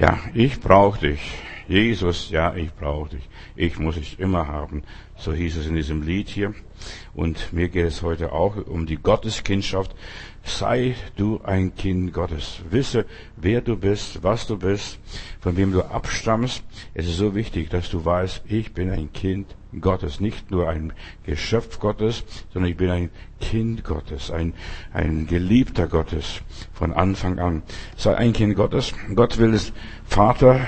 Ja, ich brauche dich. Jesus, ja, ich brauche dich. Ich muss dich immer haben. So hieß es in diesem Lied hier. Und mir geht es heute auch um die Gotteskindschaft. Sei du ein Kind Gottes. Wisse, wer du bist, was du bist, von wem du abstammst. Es ist so wichtig, dass du weißt, ich bin ein Kind Gottes. Nicht nur ein Geschöpf Gottes, sondern ich bin ein Kind Gottes, ein, ein Geliebter Gottes von Anfang an. Sei ein Kind Gottes. Gott will es Vater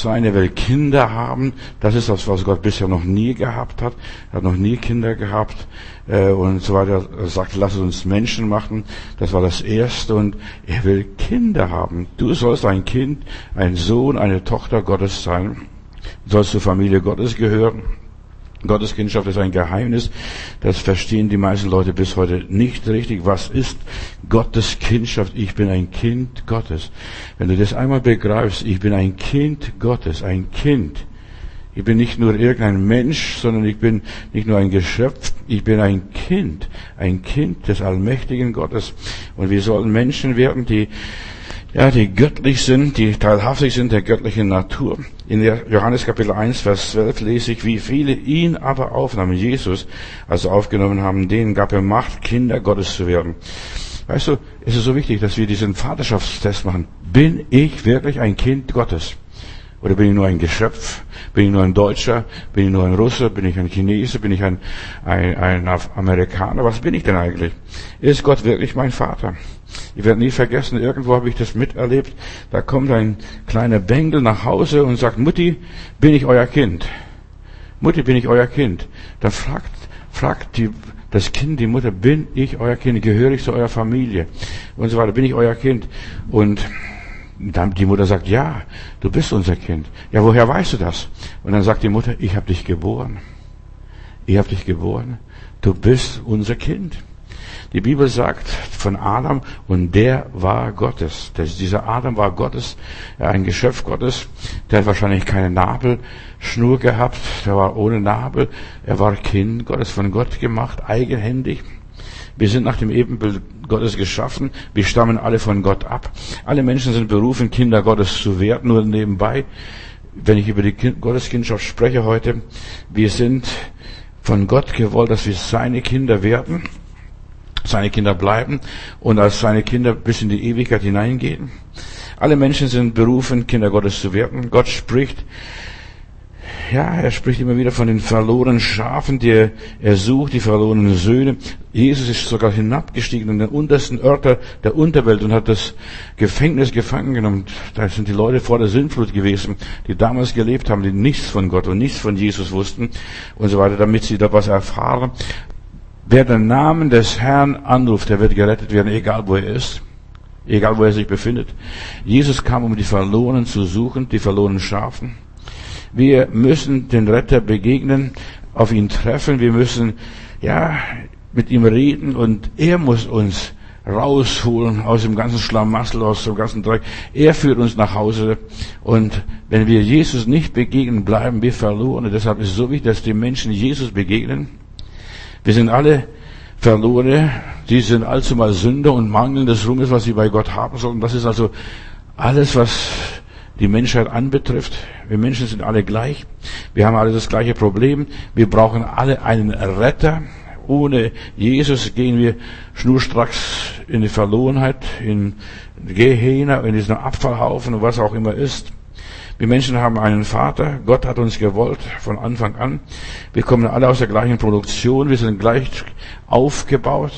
seine will Kinder haben. Das ist das, was Gott bisher noch nie gehabt hat. Er hat noch nie Kinder gehabt äh, und so weiter. Er sagt, lass uns Menschen machen. Das war das Erste und er will Kinder haben. Du sollst ein Kind, ein Sohn, eine Tochter Gottes sein. Du sollst zur Familie Gottes gehören. Gottes Kindschaft ist ein Geheimnis. Das verstehen die meisten Leute bis heute nicht richtig. Was ist Gottes Kindschaft? Ich bin ein Kind Gottes. Wenn du das einmal begreifst, ich bin ein Kind Gottes, ein Kind. Ich bin nicht nur irgendein Mensch, sondern ich bin nicht nur ein Geschöpf, ich bin ein Kind, ein Kind des allmächtigen Gottes. Und wir sollen Menschen werden, die ja, die göttlich sind, die teilhaftig sind der göttlichen Natur. In Johannes Kapitel 1, Vers 12 lese ich, wie viele ihn aber aufnahmen, Jesus, also aufgenommen haben, denen gab er Macht, Kinder Gottes zu werden. Weißt du, es ist so wichtig, dass wir diesen Vaterschaftstest machen. Bin ich wirklich ein Kind Gottes? Oder bin ich nur ein Geschöpf? Bin ich nur ein Deutscher? Bin ich nur ein Russe? Bin ich ein Chinese? Bin ich ein, ein, ein Amerikaner? Was bin ich denn eigentlich? Ist Gott wirklich mein Vater? Ich werde nie vergessen, irgendwo habe ich das miterlebt. Da kommt ein kleiner Bengel nach Hause und sagt, Mutti, bin ich euer Kind? Mutti, bin ich euer Kind? Da fragt, fragt die, das Kind, die Mutter, bin ich euer Kind? Gehöre ich zu eurer Familie? Und so weiter, bin ich euer Kind? Und dann die Mutter sagt, ja, du bist unser Kind. Ja, woher weißt du das? Und dann sagt die Mutter, ich habe dich geboren. Ich habe dich geboren. Du bist unser Kind. Die Bibel sagt von Adam, und der war Gottes. Das, dieser Adam war Gottes, ein Geschöpf Gottes. Der hat wahrscheinlich keine Nabelschnur gehabt. Der war ohne Nabel. Er war Kind Gottes, von Gott gemacht, eigenhändig. Wir sind nach dem Ebenbild Gottes geschaffen. Wir stammen alle von Gott ab. Alle Menschen sind berufen, Kinder Gottes zu werden. Nur nebenbei, wenn ich über die Gotteskindschaft spreche heute, wir sind von Gott gewollt, dass wir seine Kinder werden seine Kinder bleiben und als seine Kinder bis in die Ewigkeit hineingehen. Alle Menschen sind berufen, Kinder Gottes zu werden. Gott spricht, ja, er spricht immer wieder von den verlorenen Schafen, die er sucht, die verlorenen Söhne. Jesus ist sogar hinabgestiegen in den untersten Örter der Unterwelt und hat das Gefängnis gefangen genommen. Da sind die Leute vor der Sintflut gewesen, die damals gelebt haben, die nichts von Gott und nichts von Jesus wussten und so weiter, damit sie da was erfahren. Wer den Namen des Herrn anruft, der wird gerettet werden, egal wo er ist, egal wo er sich befindet. Jesus kam, um die Verlorenen zu suchen, die verlorenen Schafen. Wir müssen den Retter begegnen, auf ihn treffen. Wir müssen, ja, mit ihm reden und er muss uns rausholen aus dem ganzen Schlamassel, aus dem ganzen Dreck. Er führt uns nach Hause. Und wenn wir Jesus nicht begegnen, bleiben wir verloren. Deshalb ist es so wichtig, dass die Menschen Jesus begegnen. Wir sind alle Verlorene. Sie sind allzu mal Sünder und mangeln des Ruhmes, was sie bei Gott haben sollten. Das ist also alles, was die Menschheit anbetrifft. Wir Menschen sind alle gleich. Wir haben alle das gleiche Problem. Wir brauchen alle einen Retter. Ohne Jesus gehen wir schnurstracks in die Verlorenheit, in Gehenna, in diesen Abfallhaufen und was auch immer ist. Wir Menschen haben einen Vater. Gott hat uns gewollt von Anfang an. Wir kommen alle aus der gleichen Produktion. Wir sind gleich aufgebaut.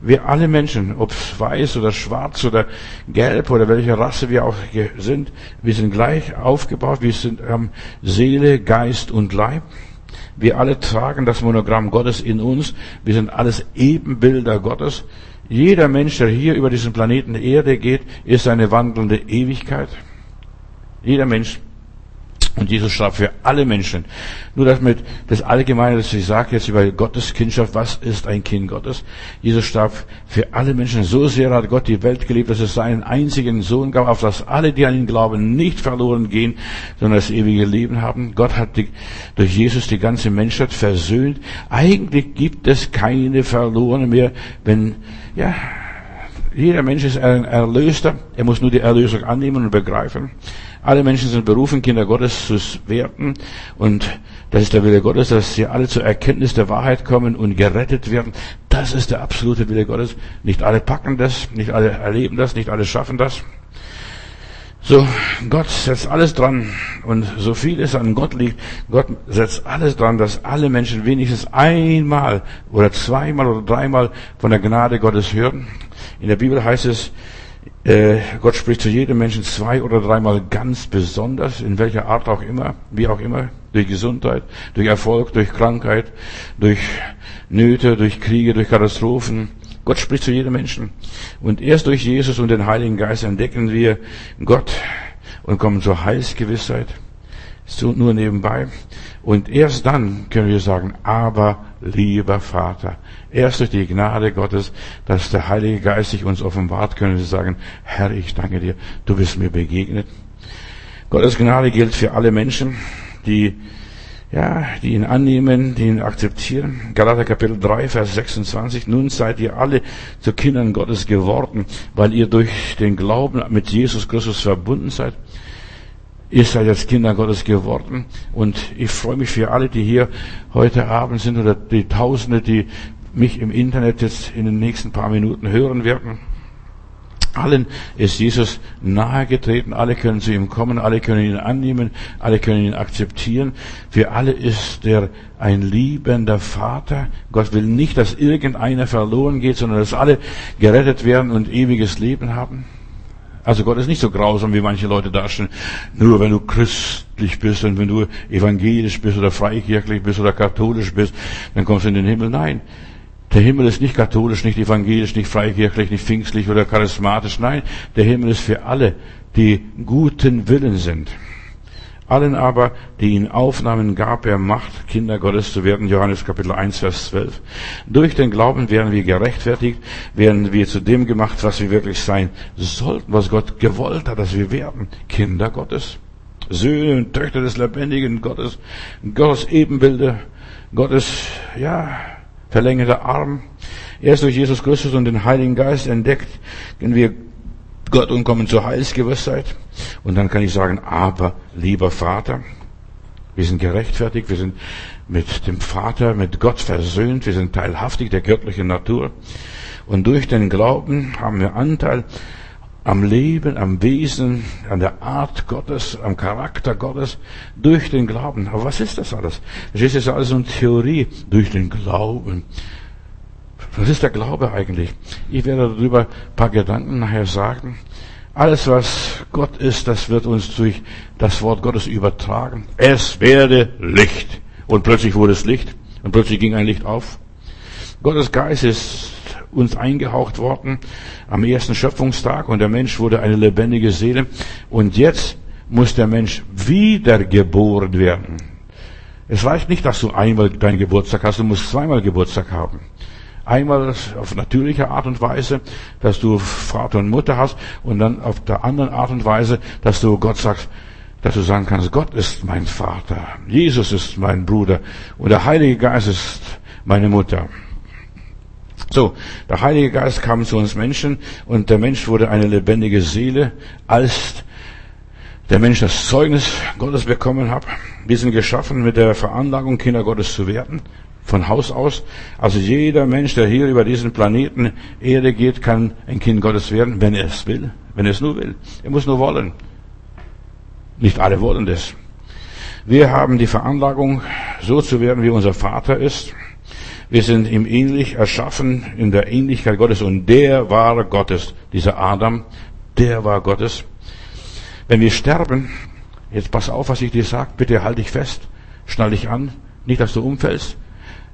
Wir alle Menschen, ob weiß oder schwarz oder gelb oder welche Rasse wir auch sind, wir sind gleich aufgebaut. Wir sind haben Seele, Geist und Leib. Wir alle tragen das Monogramm Gottes in uns. Wir sind alles Ebenbilder Gottes. Jeder Mensch, der hier über diesen Planeten Erde geht, ist eine wandelnde Ewigkeit. Jeder Mensch. Und Jesus starb für alle Menschen. Nur damit das Allgemeine, das ich sage jetzt über Gottes Kindschaft, was ist ein Kind Gottes? Jesus starb für alle Menschen. So sehr hat Gott die Welt geliebt, dass es seinen einzigen Sohn gab, auf dass alle, die an ihn glauben, nicht verloren gehen, sondern das ewige Leben haben. Gott hat die, durch Jesus die ganze Menschheit versöhnt. Eigentlich gibt es keine Verlorenen mehr, wenn, ja, Jeder Mensch ist ein Erlöster. Er muss nur die Erlösung annehmen und begreifen. Alle Menschen sind berufen, Kinder Gottes zu werden. Und das ist der Wille Gottes, dass sie alle zur Erkenntnis der Wahrheit kommen und gerettet werden. Das ist der absolute Wille Gottes. Nicht alle packen das, nicht alle erleben das, nicht alle schaffen das. So, Gott setzt alles dran und so viel es an Gott liegt, Gott setzt alles dran, dass alle Menschen wenigstens einmal oder zweimal oder dreimal von der Gnade Gottes hören. In der Bibel heißt es, Gott spricht zu jedem Menschen zwei oder dreimal ganz besonders, in welcher Art auch immer, wie auch immer, durch Gesundheit, durch Erfolg, durch Krankheit, durch Nöte, durch Kriege, durch Katastrophen, Gott spricht zu jedem Menschen. Und erst durch Jesus und den Heiligen Geist entdecken wir Gott und kommen zur Heilsgewissheit. So nur nebenbei. Und erst dann können wir sagen, aber lieber Vater. Erst durch die Gnade Gottes, dass der Heilige Geist sich uns offenbart, können wir sagen, Herr, ich danke dir, du bist mir begegnet. Gottes Gnade gilt für alle Menschen, die ja, die ihn annehmen, die ihn akzeptieren. Galater Kapitel 3, Vers 26. Nun seid ihr alle zu Kindern Gottes geworden, weil ihr durch den Glauben mit Jesus Christus verbunden seid. Ihr seid jetzt Kinder Gottes geworden. Und ich freue mich für alle, die hier heute Abend sind oder die Tausende, die mich im Internet jetzt in den nächsten paar Minuten hören werden. Allen ist Jesus nahegetreten, alle können zu ihm kommen, alle können ihn annehmen, alle können ihn akzeptieren. Für alle ist er ein liebender Vater. Gott will nicht, dass irgendeiner verloren geht, sondern dass alle gerettet werden und ewiges Leben haben. Also Gott ist nicht so grausam, wie manche Leute darstellen. Nur wenn du christlich bist und wenn du evangelisch bist oder freikirchlich bist oder katholisch bist, dann kommst du in den Himmel. Nein. Der Himmel ist nicht katholisch, nicht evangelisch, nicht freikirchlich, nicht pfingstlich oder charismatisch. Nein, der Himmel ist für alle, die guten Willen sind. Allen aber, die ihn aufnahmen, gab er Macht, Kinder Gottes zu werden. Johannes Kapitel 1, Vers 12. Durch den Glauben werden wir gerechtfertigt, werden wir zu dem gemacht, was wir wirklich sein sollten, was Gott gewollt hat, dass wir werden. Kinder Gottes. Söhne und Töchter des lebendigen Gottes. Gottes Ebenbilder. Gottes, ja, verlängerter Arm. Erst durch Jesus Christus und den Heiligen Geist entdeckt wir Gott und kommen zur Heilsgewissheit. Und dann kann ich sagen, aber lieber Vater, wir sind gerechtfertigt, wir sind mit dem Vater, mit Gott versöhnt, wir sind teilhaftig der göttlichen Natur. Und durch den Glauben haben wir Anteil am Leben, am Wesen, an der Art Gottes, am Charakter Gottes, durch den Glauben. Aber was ist das alles? Das ist jetzt alles eine Theorie, durch den Glauben. Was ist der Glaube eigentlich? Ich werde darüber ein paar Gedanken nachher sagen. Alles, was Gott ist, das wird uns durch das Wort Gottes übertragen. Es werde Licht. Und plötzlich wurde es Licht. Und plötzlich ging ein Licht auf. Gottes Geist ist uns eingehaucht worden am ersten Schöpfungstag und der Mensch wurde eine lebendige Seele. Und jetzt muss der Mensch wiedergeboren werden. Es reicht nicht, dass du einmal deinen Geburtstag hast, du musst zweimal Geburtstag haben. Einmal auf natürliche Art und Weise, dass du Vater und Mutter hast und dann auf der anderen Art und Weise, dass du Gott sagst, dass du sagen kannst, Gott ist mein Vater, Jesus ist mein Bruder und der Heilige Geist ist meine Mutter. So, der Heilige Geist kam zu uns Menschen und der Mensch wurde eine lebendige Seele, als der Mensch das Zeugnis Gottes bekommen hat. Wir sind geschaffen mit der Veranlagung, Kinder Gottes zu werden, von Haus aus. Also jeder Mensch, der hier über diesen Planeten Erde geht, kann ein Kind Gottes werden, wenn er es will, wenn er es nur will. Er muss nur wollen. Nicht alle wollen das. Wir haben die Veranlagung, so zu werden, wie unser Vater ist. Wir sind ihm ähnlich erschaffen in der Ähnlichkeit Gottes und der war Gottes. Dieser Adam, der war Gottes. Wenn wir sterben, jetzt pass auf, was ich dir sage, bitte halt dich fest, schnall dich an, nicht, dass du umfällst.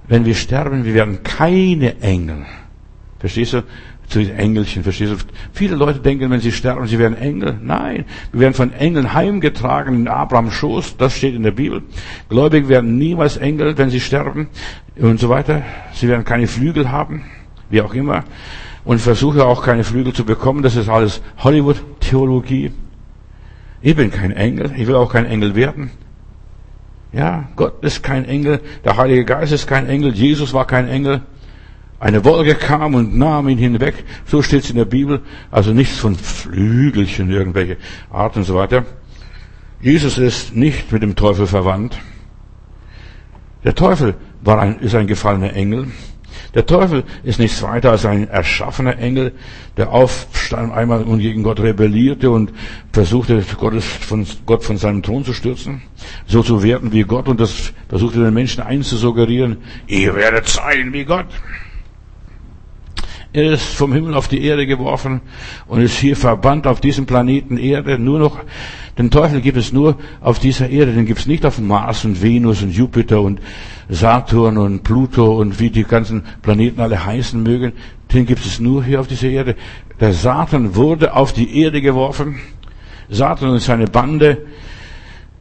Wenn wir sterben, wir werden keine Engel. Verstehst du? zu den Engelchen, verstehst du? Viele Leute denken, wenn sie sterben, sie werden Engel. Nein, wir werden von Engeln heimgetragen in Abrahams Schoß, das steht in der Bibel. Gläubige werden niemals Engel, wenn sie sterben und so weiter. Sie werden keine Flügel haben, wie auch immer. Und versuche auch keine Flügel zu bekommen, das ist alles Hollywood-Theologie. Ich bin kein Engel, ich will auch kein Engel werden. Ja, Gott ist kein Engel, der Heilige Geist ist kein Engel, Jesus war kein Engel. Eine Wolke kam und nahm ihn hinweg. So steht es in der Bibel. Also nichts von Flügelchen, irgendwelche Art und so weiter. Jesus ist nicht mit dem Teufel verwandt. Der Teufel war ein, ist ein gefallener Engel. Der Teufel ist nichts weiter als ein erschaffener Engel, der aufstand einmal und gegen Gott rebellierte und versuchte, Gottes, von, Gott von seinem Thron zu stürzen, so zu werden wie Gott und das versuchte den Menschen einzusuggerieren, ihr werdet sein wie Gott. Er ist vom Himmel auf die Erde geworfen und ist hier verbannt auf diesem Planeten Erde. Nur noch, den Teufel gibt es nur auf dieser Erde, den gibt es nicht auf Mars und Venus und Jupiter und Saturn und Pluto und wie die ganzen Planeten alle heißen mögen. Den gibt es nur hier auf dieser Erde. Der Satan wurde auf die Erde geworfen. Satan und seine Bande,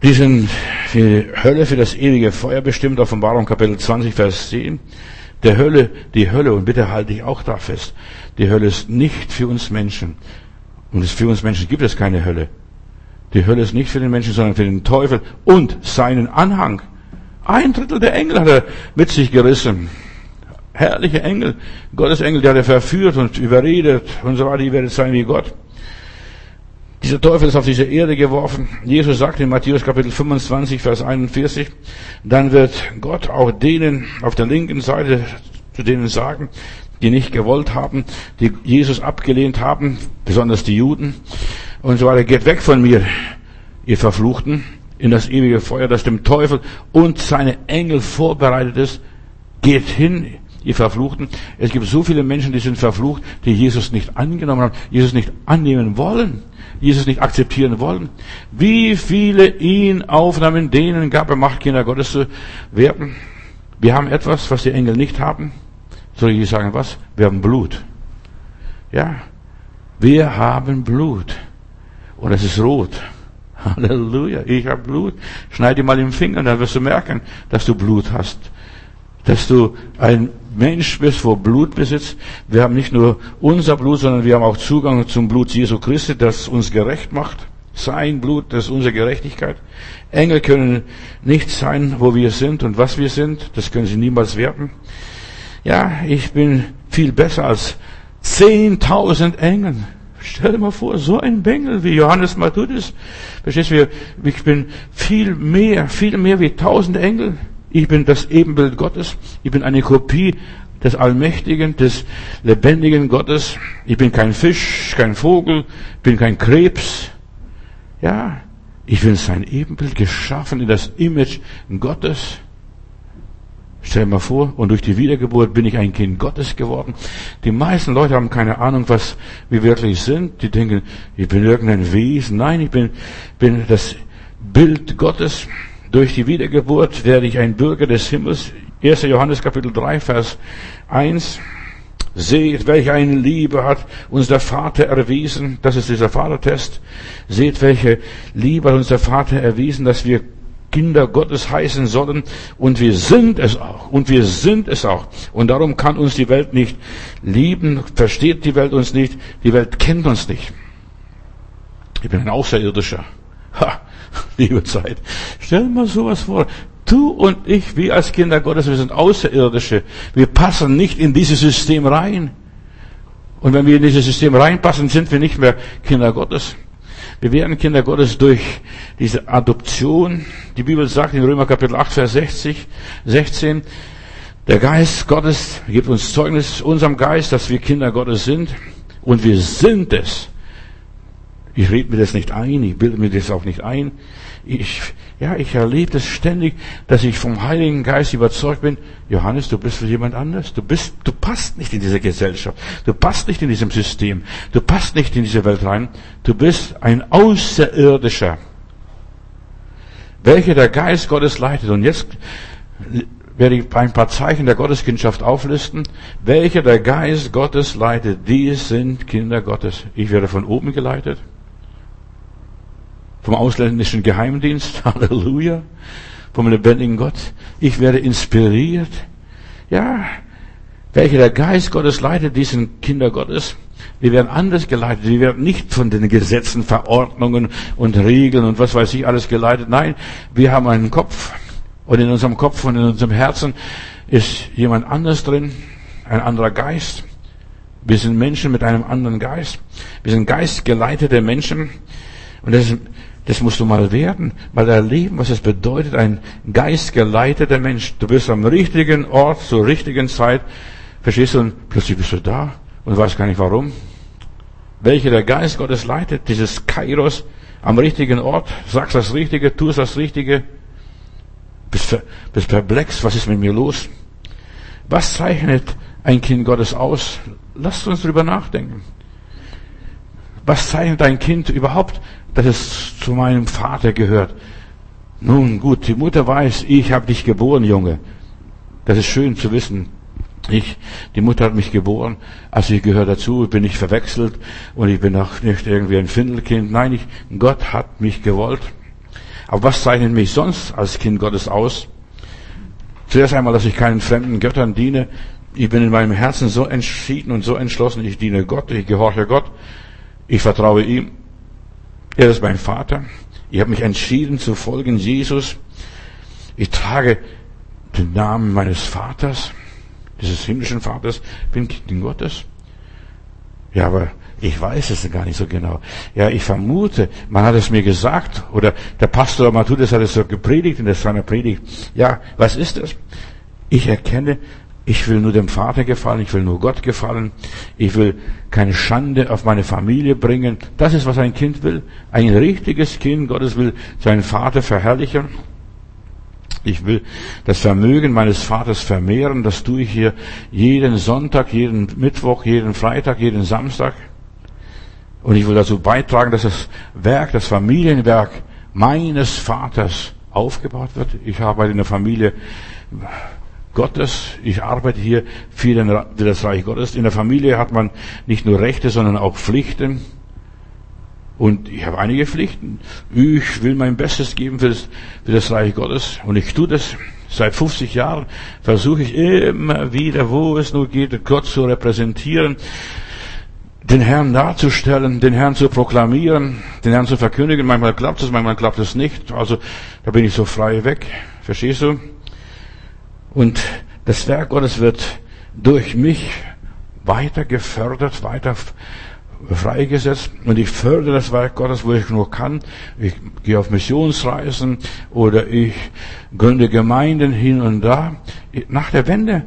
die sind für die Hölle, für das ewige Feuer bestimmt, Offenbarung Kapitel 20, Vers 10 der Hölle, die Hölle, und bitte halte ich auch da fest, die Hölle ist nicht für uns Menschen. Und für uns Menschen gibt es keine Hölle. Die Hölle ist nicht für den Menschen, sondern für den Teufel und seinen Anhang. Ein Drittel der Engel hat er mit sich gerissen. Herrliche Engel. Gottes Engel, der hat er verführt und überredet und so weiter. Die werdet sein wie Gott. Dieser Teufel ist auf diese Erde geworfen. Jesus sagt in Matthäus Kapitel 25, Vers 41, dann wird Gott auch denen auf der linken Seite zu denen sagen, die nicht gewollt haben, die Jesus abgelehnt haben, besonders die Juden und so weiter, geht weg von mir, ihr Verfluchten, in das ewige Feuer, das dem Teufel und seine Engel vorbereitet ist. Geht hin, ihr Verfluchten. Es gibt so viele Menschen, die sind verflucht, die Jesus nicht angenommen haben, Jesus nicht annehmen wollen. Jesus nicht akzeptieren wollen. Wie viele ihn aufnahmen, denen gab er Macht, Kinder Gottes zu werden. Wir haben etwas, was die Engel nicht haben. Soll ich sagen, was? Wir haben Blut. Ja. Wir haben Blut. Und es ist rot. Halleluja. Ich habe Blut. Schneid dir mal im Finger, dann wirst du merken, dass du Blut hast. Dass du ein Mensch bist, wo Blut besitzt. Wir haben nicht nur unser Blut, sondern wir haben auch Zugang zum Blut Jesu Christi, das uns gerecht macht. Sein Blut, das ist unsere Gerechtigkeit. Engel können nicht sein, wo wir sind und was wir sind. Das können sie niemals werden. Ja, ich bin viel besser als 10.000 Engel. Stell dir mal vor, so ein Bengel wie Johannes Matthäus. Verstehst du, ich bin viel mehr, viel mehr wie tausend Engel. Ich bin das Ebenbild Gottes. Ich bin eine Kopie des Allmächtigen, des lebendigen Gottes. Ich bin kein Fisch, kein Vogel, bin kein Krebs. Ja, ich bin sein Ebenbild geschaffen in das Image Gottes. Stell dir mal vor, und durch die Wiedergeburt bin ich ein Kind Gottes geworden. Die meisten Leute haben keine Ahnung, was wir wirklich sind. Die denken, ich bin irgendein Wesen. Nein, ich bin, bin das Bild Gottes. Durch die Wiedergeburt werde ich ein Bürger des Himmels. 1. Johannes Kapitel 3, Vers 1. Seht, welche eine Liebe hat uns der Vater erwiesen. Das ist dieser Vatertest. Seht, welche Liebe hat uns der Vater erwiesen, dass wir Kinder Gottes heißen sollen. Und wir sind es auch. Und wir sind es auch. Und darum kann uns die Welt nicht lieben, versteht die Welt uns nicht. Die Welt kennt uns nicht. Ich bin ein Außerirdischer. Ha, liebe Zeit. Stell dir mal sowas vor. Du und ich, wir als Kinder Gottes, wir sind Außerirdische. Wir passen nicht in dieses System rein. Und wenn wir in dieses System reinpassen, sind wir nicht mehr Kinder Gottes. Wir werden Kinder Gottes durch diese Adoption. Die Bibel sagt in Römer Kapitel 8, Vers 60, 16, der Geist Gottes gibt uns Zeugnis unserem Geist, dass wir Kinder Gottes sind. Und wir sind es. Ich rede mir das nicht ein, ich bilde mir das auch nicht ein. Ich, ja, ich erlebe das ständig, dass ich vom Heiligen Geist überzeugt bin, Johannes, du bist für jemand anders. Du bist, du passt nicht in diese Gesellschaft. Du passt nicht in diesem System. Du passt nicht in diese Welt rein. Du bist ein Außerirdischer. Welcher der Geist Gottes leitet. Und jetzt werde ich ein paar Zeichen der Gotteskindschaft auflisten. Welcher der Geist Gottes leitet, die sind Kinder Gottes. Ich werde von oben geleitet vom ausländischen Geheimdienst, Halleluja, vom lebendigen Gott. Ich werde inspiriert. Ja, welcher der Geist Gottes leitet, diesen Kinder Gottes. Wir werden anders geleitet. Wir werden nicht von den Gesetzen, Verordnungen und Regeln und was weiß ich alles geleitet. Nein, wir haben einen Kopf. Und in unserem Kopf und in unserem Herzen ist jemand anders drin. ein anderer Geist. Wir sind Menschen mit einem anderen Geist. Wir sind geistgeleitete Menschen. Und das, das musst du mal werden, mal erleben, was es bedeutet, ein geistgeleiteter Mensch. Du bist am richtigen Ort, zur richtigen Zeit. Verstehst du? Und plötzlich bist du da und weißt gar nicht warum. Welcher der Geist Gottes leitet, dieses Kairos, am richtigen Ort, sagst das Richtige, tust das Richtige, bist, bist perplex, was ist mit mir los? Was zeichnet ein Kind Gottes aus? Lasst uns drüber nachdenken. Was zeichnet ein Kind überhaupt, dass es zu meinem Vater gehört? Nun gut, die Mutter weiß, ich habe dich geboren, Junge. Das ist schön zu wissen. Ich, die Mutter hat mich geboren, also ich gehöre dazu, bin nicht verwechselt und ich bin auch nicht irgendwie ein Findelkind. Nein, ich, Gott hat mich gewollt. Aber was zeichnet mich sonst als Kind Gottes aus? Zuerst einmal, dass ich keinen fremden Göttern diene. Ich bin in meinem Herzen so entschieden und so entschlossen, ich diene Gott, ich gehorche Gott, ich vertraue ihm. Er ist mein Vater. Ich habe mich entschieden zu folgen Jesus. Ich trage den Namen meines Vaters dieses himmlischen Vaters, bin Kind Gottes. Ja, aber ich weiß es gar nicht so genau. Ja, ich vermute, man hat es mir gesagt, oder der Pastor Matthäus hat es so gepredigt in seiner Predigt. Ja, was ist das? Ich erkenne, ich will nur dem Vater gefallen, ich will nur Gott gefallen, ich will keine Schande auf meine Familie bringen. Das ist, was ein Kind will. Ein richtiges Kind Gottes will seinen Vater verherrlichen. Ich will das Vermögen meines Vaters vermehren. Das tue ich hier jeden Sonntag, jeden Mittwoch, jeden Freitag, jeden Samstag. Und ich will dazu beitragen, dass das Werk, das Familienwerk meines Vaters aufgebaut wird. Ich arbeite in der Familie Gottes. Ich arbeite hier für, das Reich Gottes. In der Familie hat man nicht nur Rechte, sondern auch Pflichten. Und ich habe einige Pflichten. Ich will mein Bestes geben für das, für das Reich Gottes. Und ich tue das seit 50 Jahren. Versuche ich immer wieder, wo es nur geht, Gott zu repräsentieren, den Herrn darzustellen, den Herrn zu proklamieren, den Herrn zu verkündigen. Manchmal klappt es, manchmal klappt es nicht. Also da bin ich so frei weg. Verstehst du? Und das Werk Gottes wird durch mich weiter gefördert, weiter freigesetzt und ich fördere das Werk Gottes, wo ich nur kann. Ich gehe auf Missionsreisen oder ich gründe Gemeinden hin und da. Nach der Wende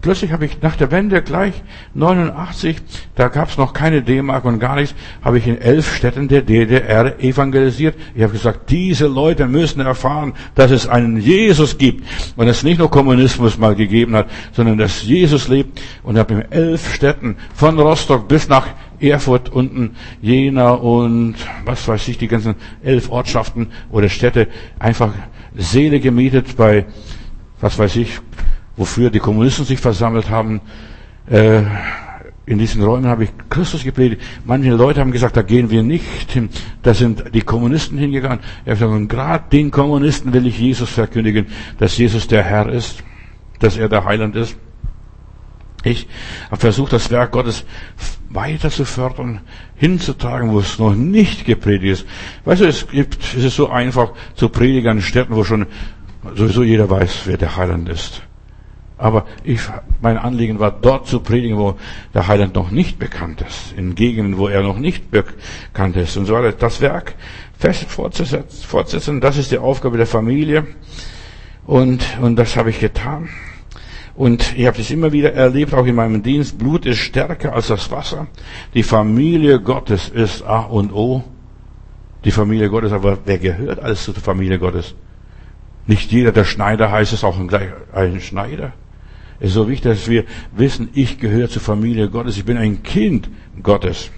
Plötzlich habe ich nach der Wende gleich 89, da gab es noch keine D-Mark und gar nichts, habe ich in elf Städten der DDR evangelisiert. Ich habe gesagt, diese Leute müssen erfahren, dass es einen Jesus gibt und es nicht nur Kommunismus mal gegeben hat, sondern dass Jesus lebt. Und habe in elf Städten von Rostock bis nach Erfurt unten, Jena und was weiß ich, die ganzen elf Ortschaften oder Städte einfach Seele gemietet bei, was weiß ich, wo früher die Kommunisten sich versammelt haben, äh, in diesen Räumen habe ich Christus gepredigt. Manche Leute haben gesagt, da gehen wir nicht hin. Da sind die Kommunisten hingegangen. Er hat gesagt, und gerade den Kommunisten will ich Jesus verkündigen, dass Jesus der Herr ist, dass er der Heiland ist. Ich habe versucht, das Werk Gottes weiter zu fördern, hinzutragen, wo es noch nicht gepredigt ist. Weißt du, es gibt, es ist so einfach zu predigen an Städten, wo schon sowieso jeder weiß, wer der Heiland ist. Aber ich, mein Anliegen war dort zu predigen, wo der Heiland noch nicht bekannt ist, in Gegenden, wo er noch nicht bekannt ist und so weiter. Das Werk fest fortsetzen, das ist die Aufgabe der Familie und, und das habe ich getan. Und ich habe das immer wieder erlebt, auch in meinem Dienst. Blut ist stärker als das Wasser. Die Familie Gottes ist A und O. Die Familie Gottes, aber wer gehört alles zur Familie Gottes? Nicht jeder, der Schneider heißt, ist auch ein Schneider. Es ist so wichtig, dass wir wissen, ich gehöre zur Familie Gottes, ich bin ein Kind Gottes.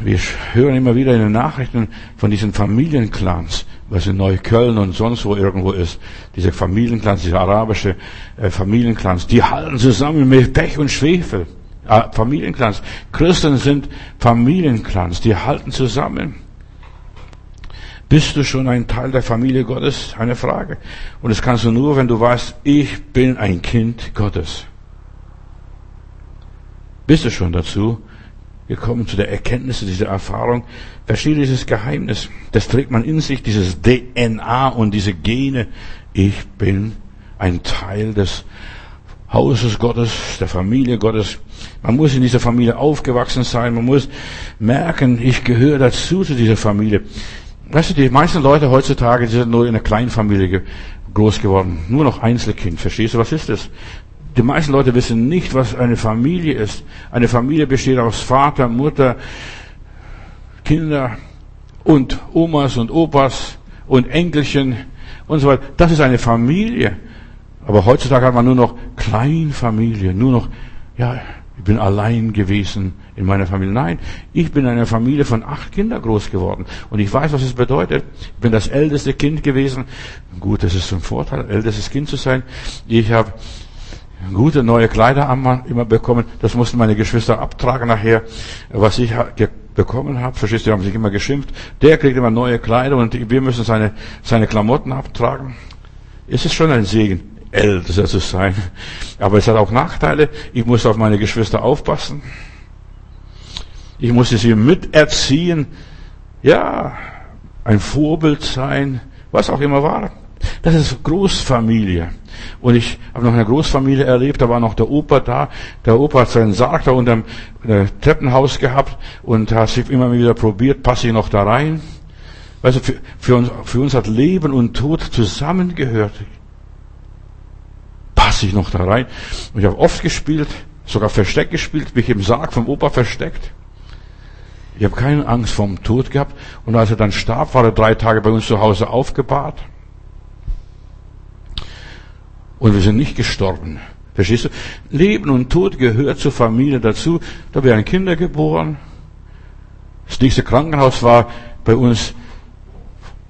Wir hören immer wieder in den Nachrichten von diesen Familienclans, was in Neukölln und sonst wo irgendwo ist. Diese Familienclans, diese arabische äh, Familienclans, die halten zusammen mit Pech und Schwefel. Äh, Familienclans. Christen sind Familienclans, die halten zusammen. Bist du schon ein Teil der Familie Gottes? Eine Frage. Und das kannst du nur, wenn du weißt, ich bin ein Kind Gottes. Bist du schon dazu gekommen, zu der Erkenntnis, dieser Erfahrung? Verstehe dieses Geheimnis. Das trägt man in sich, dieses DNA und diese Gene. Ich bin ein Teil des Hauses Gottes, der Familie Gottes. Man muss in dieser Familie aufgewachsen sein. Man muss merken, ich gehöre dazu zu dieser Familie. Weißt du, die meisten Leute heutzutage, die sind nur in einer Kleinfamilie groß geworden. Nur noch Einzelkind. Verstehst du, was ist das? Die meisten Leute wissen nicht, was eine Familie ist. Eine Familie besteht aus Vater, Mutter, Kinder und Omas und Opas und Enkelchen und so weiter. Das ist eine Familie. Aber heutzutage hat man nur noch Kleinfamilie, nur noch, ja, ich bin allein gewesen in meiner Familie. Nein, ich bin in einer Familie von acht Kindern groß geworden. Und ich weiß, was es bedeutet. Ich bin das älteste Kind gewesen. Gut, das ist ein Vorteil, ältestes Kind zu sein. Ich habe gute neue Kleider immer bekommen. Das mussten meine Geschwister abtragen nachher, was ich bekommen habe. Verstehst du, die haben sich immer geschimpft. Der kriegt immer neue Kleider und wir müssen seine, seine Klamotten abtragen. Es ist schon ein Segen, älter zu sein. Aber es hat auch Nachteile. Ich muss auf meine Geschwister aufpassen. Ich musste sie miterziehen. Ja, ein Vorbild sein, was auch immer war. Das ist Großfamilie. Und ich habe noch eine Großfamilie erlebt, da war noch der Opa da. Der Opa hat seinen Sarg da unter dem äh, Treppenhaus gehabt und hat sich immer wieder probiert, passe ich noch da rein. Weißt für, für, uns, für uns hat Leben und Tod zusammengehört. Passe ich noch da rein? Und ich habe oft gespielt, sogar Versteck gespielt, mich im Sarg vom Opa versteckt. Ich habe keine Angst vom Tod gehabt. Und als er dann starb, war er drei Tage bei uns zu Hause aufgebahrt. Und wir sind nicht gestorben. Verstehst du? Leben und Tod gehört zur Familie dazu. Da werden Kinder geboren. Das nächste Krankenhaus war bei uns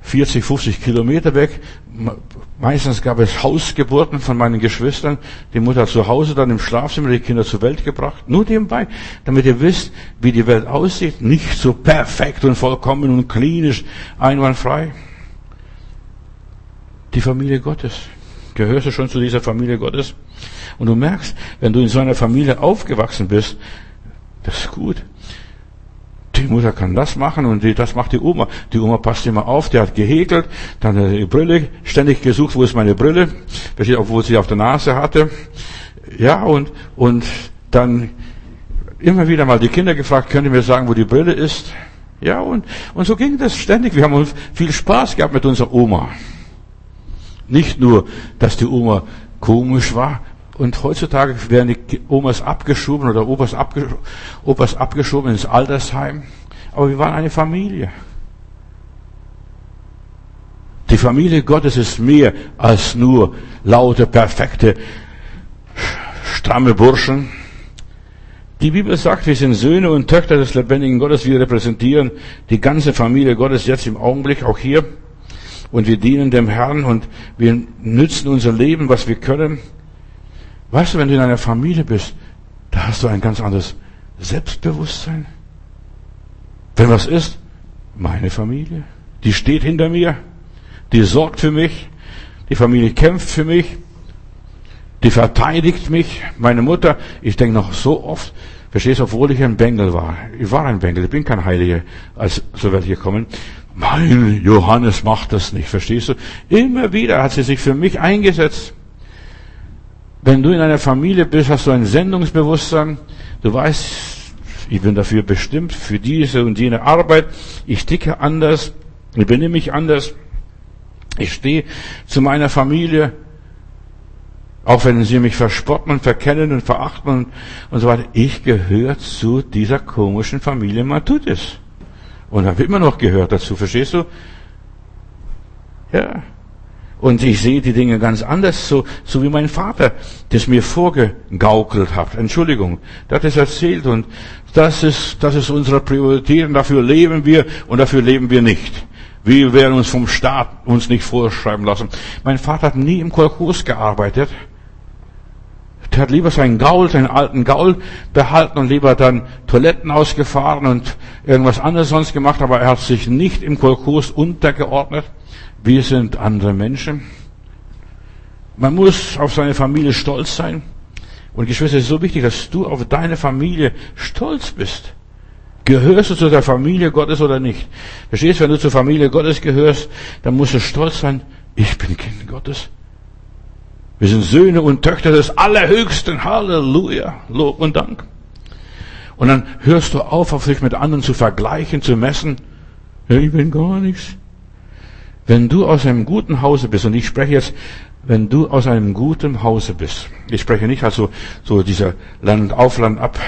40, 50 Kilometer weg. Meistens gab es Hausgeburten von meinen Geschwistern. Die Mutter zu Hause dann im Schlafzimmer die Kinder zur Welt gebracht. Nur nebenbei, damit ihr wisst, wie die Welt aussieht. Nicht so perfekt und vollkommen und klinisch einwandfrei. Die Familie Gottes. Gehörst du schon zu dieser Familie Gottes? Und du merkst, wenn du in so einer Familie aufgewachsen bist, das ist gut. Die Mutter kann das machen und die, das macht die Oma. Die Oma passt immer auf, die hat gehäkelt, dann hat die Brille ständig gesucht, wo ist meine Brille, obwohl sie auf der Nase hatte. Ja, und, und dann immer wieder mal die Kinder gefragt, könnt ihr mir sagen, wo die Brille ist? Ja, und, und so ging das ständig. Wir haben uns viel Spaß gehabt mit unserer Oma. Nicht nur, dass die Oma komisch war, und heutzutage werden die Omas abgeschoben oder Opas, abgeschoben, Opas abgeschoben ins Altersheim. Aber wir waren eine Familie. Die Familie Gottes ist mehr als nur laute, perfekte, stramme Burschen. Die Bibel sagt, wir sind Söhne und Töchter des lebendigen Gottes. Wir repräsentieren die ganze Familie Gottes jetzt im Augenblick, auch hier und wir dienen dem Herrn und wir nützen unser Leben, was wir können. Weißt du, wenn du in einer Familie bist, da hast du ein ganz anderes Selbstbewusstsein. Wenn was ist, meine Familie, die steht hinter mir, die sorgt für mich, die Familie kämpft für mich, die verteidigt mich, meine Mutter, ich denke noch so oft, verstehst du, obwohl ich ein Bengel war, ich war ein Bengel, ich bin kein Heiliger, als so ich kommen, mein Johannes macht das nicht, verstehst du? Immer wieder hat sie sich für mich eingesetzt. Wenn du in einer Familie bist, hast du ein Sendungsbewusstsein. Du weißt, ich bin dafür bestimmt, für diese und jene Arbeit. Ich ticke anders. Ich benehme mich anders. Ich stehe zu meiner Familie. Auch wenn sie mich verspotten und verkennen und verachten und, und so weiter. Ich gehöre zu dieser komischen Familie Matutis. Und habe immer noch gehört dazu, verstehst du? Ja. Und ich sehe die Dinge ganz anders, so, so wie mein Vater das mir vorgegaukelt hat. Entschuldigung, der hat es erzählt und das ist, das ist unsere Priorität und dafür leben wir und dafür leben wir nicht. Wir werden uns vom Staat uns nicht vorschreiben lassen. Mein Vater hat nie im Kolchos gearbeitet. Der hat lieber seinen Gaul, seinen alten Gaul behalten und lieber dann Toiletten ausgefahren und irgendwas anderes sonst gemacht, aber er hat sich nicht im Kolkos untergeordnet. Wir sind andere Menschen. Man muss auf seine Familie stolz sein. Und Geschwister, es ist so wichtig, dass du auf deine Familie stolz bist. Gehörst du zu der Familie Gottes oder nicht? Verstehst, du, wenn du zur Familie Gottes gehörst, dann musst du stolz sein, ich bin Kind Gottes. Wir sind Söhne und Töchter des Allerhöchsten. Halleluja. Lob und Dank. Und dann hörst du auf, auf sich mit anderen zu vergleichen, zu messen. Ja, ich bin gar nichts. Wenn du aus einem guten Hause bist, und ich spreche jetzt, wenn du aus einem guten Hause bist, ich spreche nicht also so dieser Land auf, Land ab,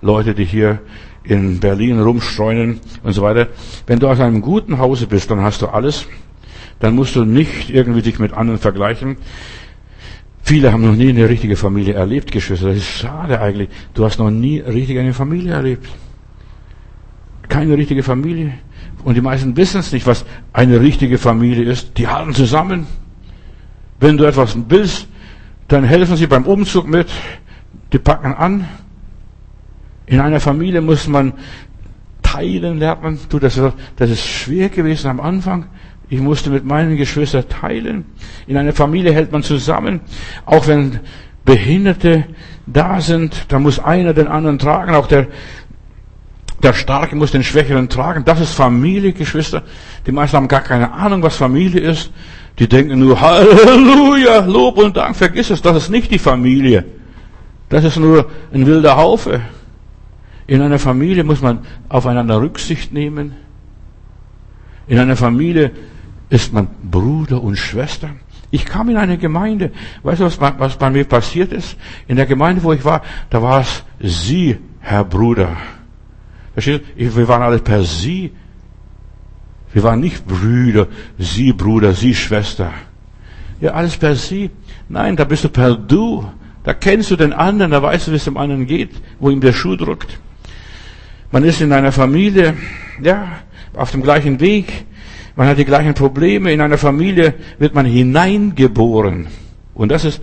Leute, die hier in Berlin rumstreunen und so weiter. Wenn du aus einem guten Hause bist, dann hast du alles. Dann musst du nicht irgendwie dich mit anderen vergleichen. Viele haben noch nie eine richtige Familie erlebt, Geschwister. Das ist schade eigentlich. Du hast noch nie richtig eine Familie erlebt. Keine richtige Familie. Und die meisten wissen es nicht, was eine richtige Familie ist. Die halten zusammen. Wenn du etwas willst, dann helfen sie beim Umzug mit. Die packen an. In einer Familie muss man teilen lernen. Du, das, das ist schwer gewesen am Anfang. Ich musste mit meinen Geschwistern teilen. In einer Familie hält man zusammen. Auch wenn Behinderte da sind, da muss einer den anderen tragen. Auch der, der Starke muss den Schwächeren tragen. Das ist Familie, Geschwister. Die meisten haben gar keine Ahnung, was Familie ist. Die denken nur, Halleluja, Lob und Dank. Vergiss es, das ist nicht die Familie. Das ist nur ein wilder Haufe. In einer Familie muss man aufeinander Rücksicht nehmen. In einer Familie ist man Bruder und Schwester. Ich kam in eine Gemeinde. Weißt du, was, was bei mir passiert ist? In der Gemeinde, wo ich war, da war es Sie, Herr Bruder. Verstehst du? Wir waren alle per Sie. Wir waren nicht Brüder, Sie Bruder, Sie Schwester. Ja, alles per Sie. Nein, da bist du per Du. Da kennst du den anderen, da weißt du, wie es dem anderen geht, wo ihm der Schuh drückt. Man ist in einer Familie, ja, auf dem gleichen Weg. Man hat die gleichen Probleme. In einer Familie wird man hineingeboren. Und das ist,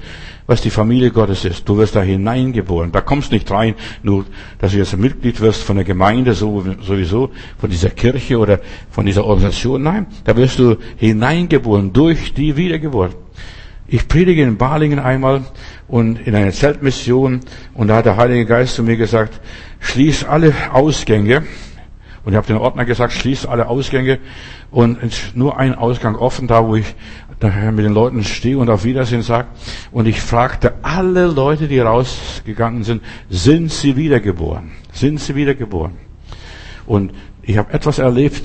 was die Familie Gottes ist. Du wirst da hineingeboren. Da kommst nicht rein, nur, dass du jetzt Mitglied wirst von der Gemeinde, so, sowieso, von dieser Kirche oder von dieser Organisation. Nein, da wirst du hineingeboren durch die Wiedergeburt. Ich predige in Balingen einmal und in einer Zeltmission und da hat der Heilige Geist zu mir gesagt, schließ alle Ausgänge. Und ich habe den Ordner gesagt, schließ alle Ausgänge und nur ein Ausgang offen, da wo ich daher mit den Leuten stehe und auf Wiedersehen sage. Und ich fragte alle Leute, die rausgegangen sind, sind sie wiedergeboren? Sind sie wiedergeboren? Und ich habe etwas erlebt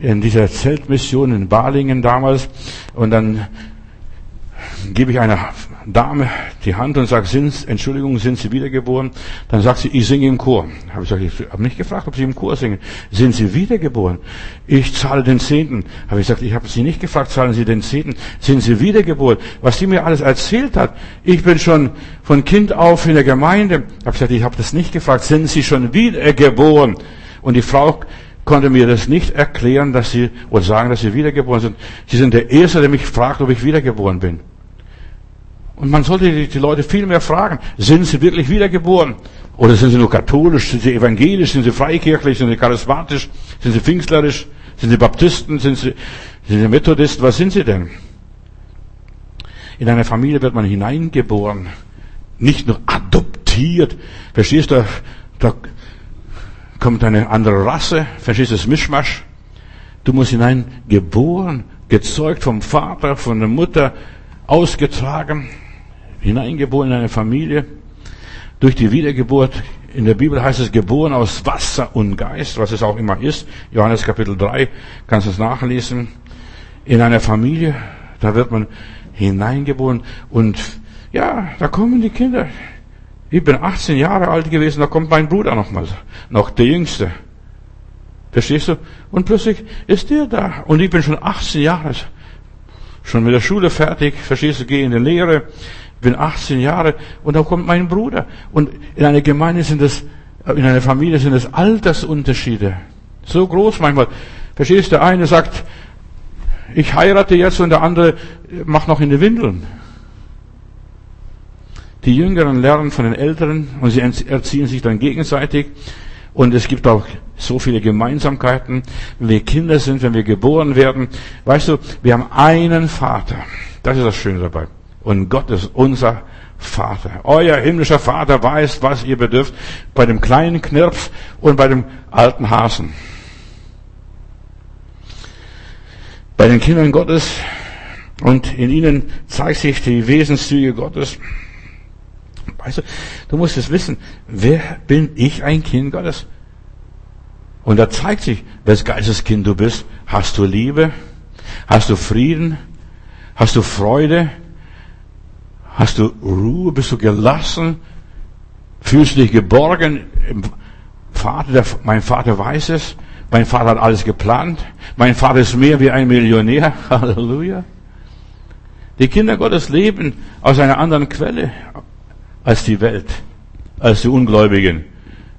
in dieser Zeltmission in Balingen damals. Und dann gebe ich einer Dame die Hand und sage, sind, Entschuldigung, sind Sie wiedergeboren? Dann sagt sie, ich singe im Chor. Habe ich gesagt, ich habe nicht gefragt, ob Sie im Chor singen. Sind Sie wiedergeboren? Ich zahle den Zehnten. Habe ich gesagt, ich habe Sie nicht gefragt, zahlen Sie den Zehnten? Sind Sie wiedergeboren? Was sie mir alles erzählt hat. Ich bin schon von Kind auf in der Gemeinde. Habe gesagt, ich habe das nicht gefragt. Sind Sie schon wiedergeboren? Und die Frau konnte mir das nicht erklären, dass sie, oder sagen, dass sie wiedergeboren sind. Sie sind der Erste, der mich fragt, ob ich wiedergeboren bin. Und man sollte die, Leute viel mehr fragen, sind sie wirklich wiedergeboren? Oder sind sie nur katholisch, sind sie evangelisch, sind sie freikirchlich, sind sie charismatisch, sind sie pfingstlerisch, sind sie Baptisten, sind sie, sind sie Methodisten, was sind sie denn? In eine Familie wird man hineingeboren, nicht nur adoptiert. Verstehst du, da kommt eine andere Rasse, verstehst du das Mischmasch? Du musst hineingeboren, gezeugt vom Vater, von der Mutter, ausgetragen hineingeboren in eine Familie, durch die Wiedergeburt. In der Bibel heißt es geboren aus Wasser und Geist, was es auch immer ist. Johannes Kapitel 3, kannst du es nachlesen. In einer Familie, da wird man hineingeboren und ja, da kommen die Kinder. Ich bin 18 Jahre alt gewesen, da kommt mein Bruder nochmal, noch der Jüngste. Verstehst du? Und plötzlich ist der da. Und ich bin schon 18 Jahre, schon mit der Schule fertig, verstehst du, gehe in die Lehre, bin 18 Jahre und da kommt mein Bruder. Und in einer Gemeinde sind es, in einer Familie sind es Altersunterschiede. So groß manchmal. Verstehst du, der eine sagt, ich heirate jetzt und der andere macht noch in die Windeln. Die Jüngeren lernen von den Älteren und sie erziehen sich dann gegenseitig. Und es gibt auch so viele Gemeinsamkeiten, wenn wir Kinder sind, wenn wir geboren werden. Weißt du, wir haben einen Vater. Das ist das Schöne dabei. Und Gott ist unser Vater. Euer himmlischer Vater weiß, was ihr bedürft, bei dem kleinen Knirps und bei dem alten Hasen. Bei den Kindern Gottes, Und in ihnen zeigt sich die Wesenszüge Gottes. Weißt du, du musst es wissen, wer bin ich ein Kind Gottes? Und da zeigt sich, welches Geisteskind du bist. Hast du Liebe? Hast du Frieden? Hast du Freude? Hast du Ruhe? Bist du gelassen? Fühlst du dich geborgen? Vater, mein Vater weiß es. Mein Vater hat alles geplant. Mein Vater ist mehr wie ein Millionär. Halleluja. Die Kinder Gottes leben aus einer anderen Quelle als die Welt, als die Ungläubigen.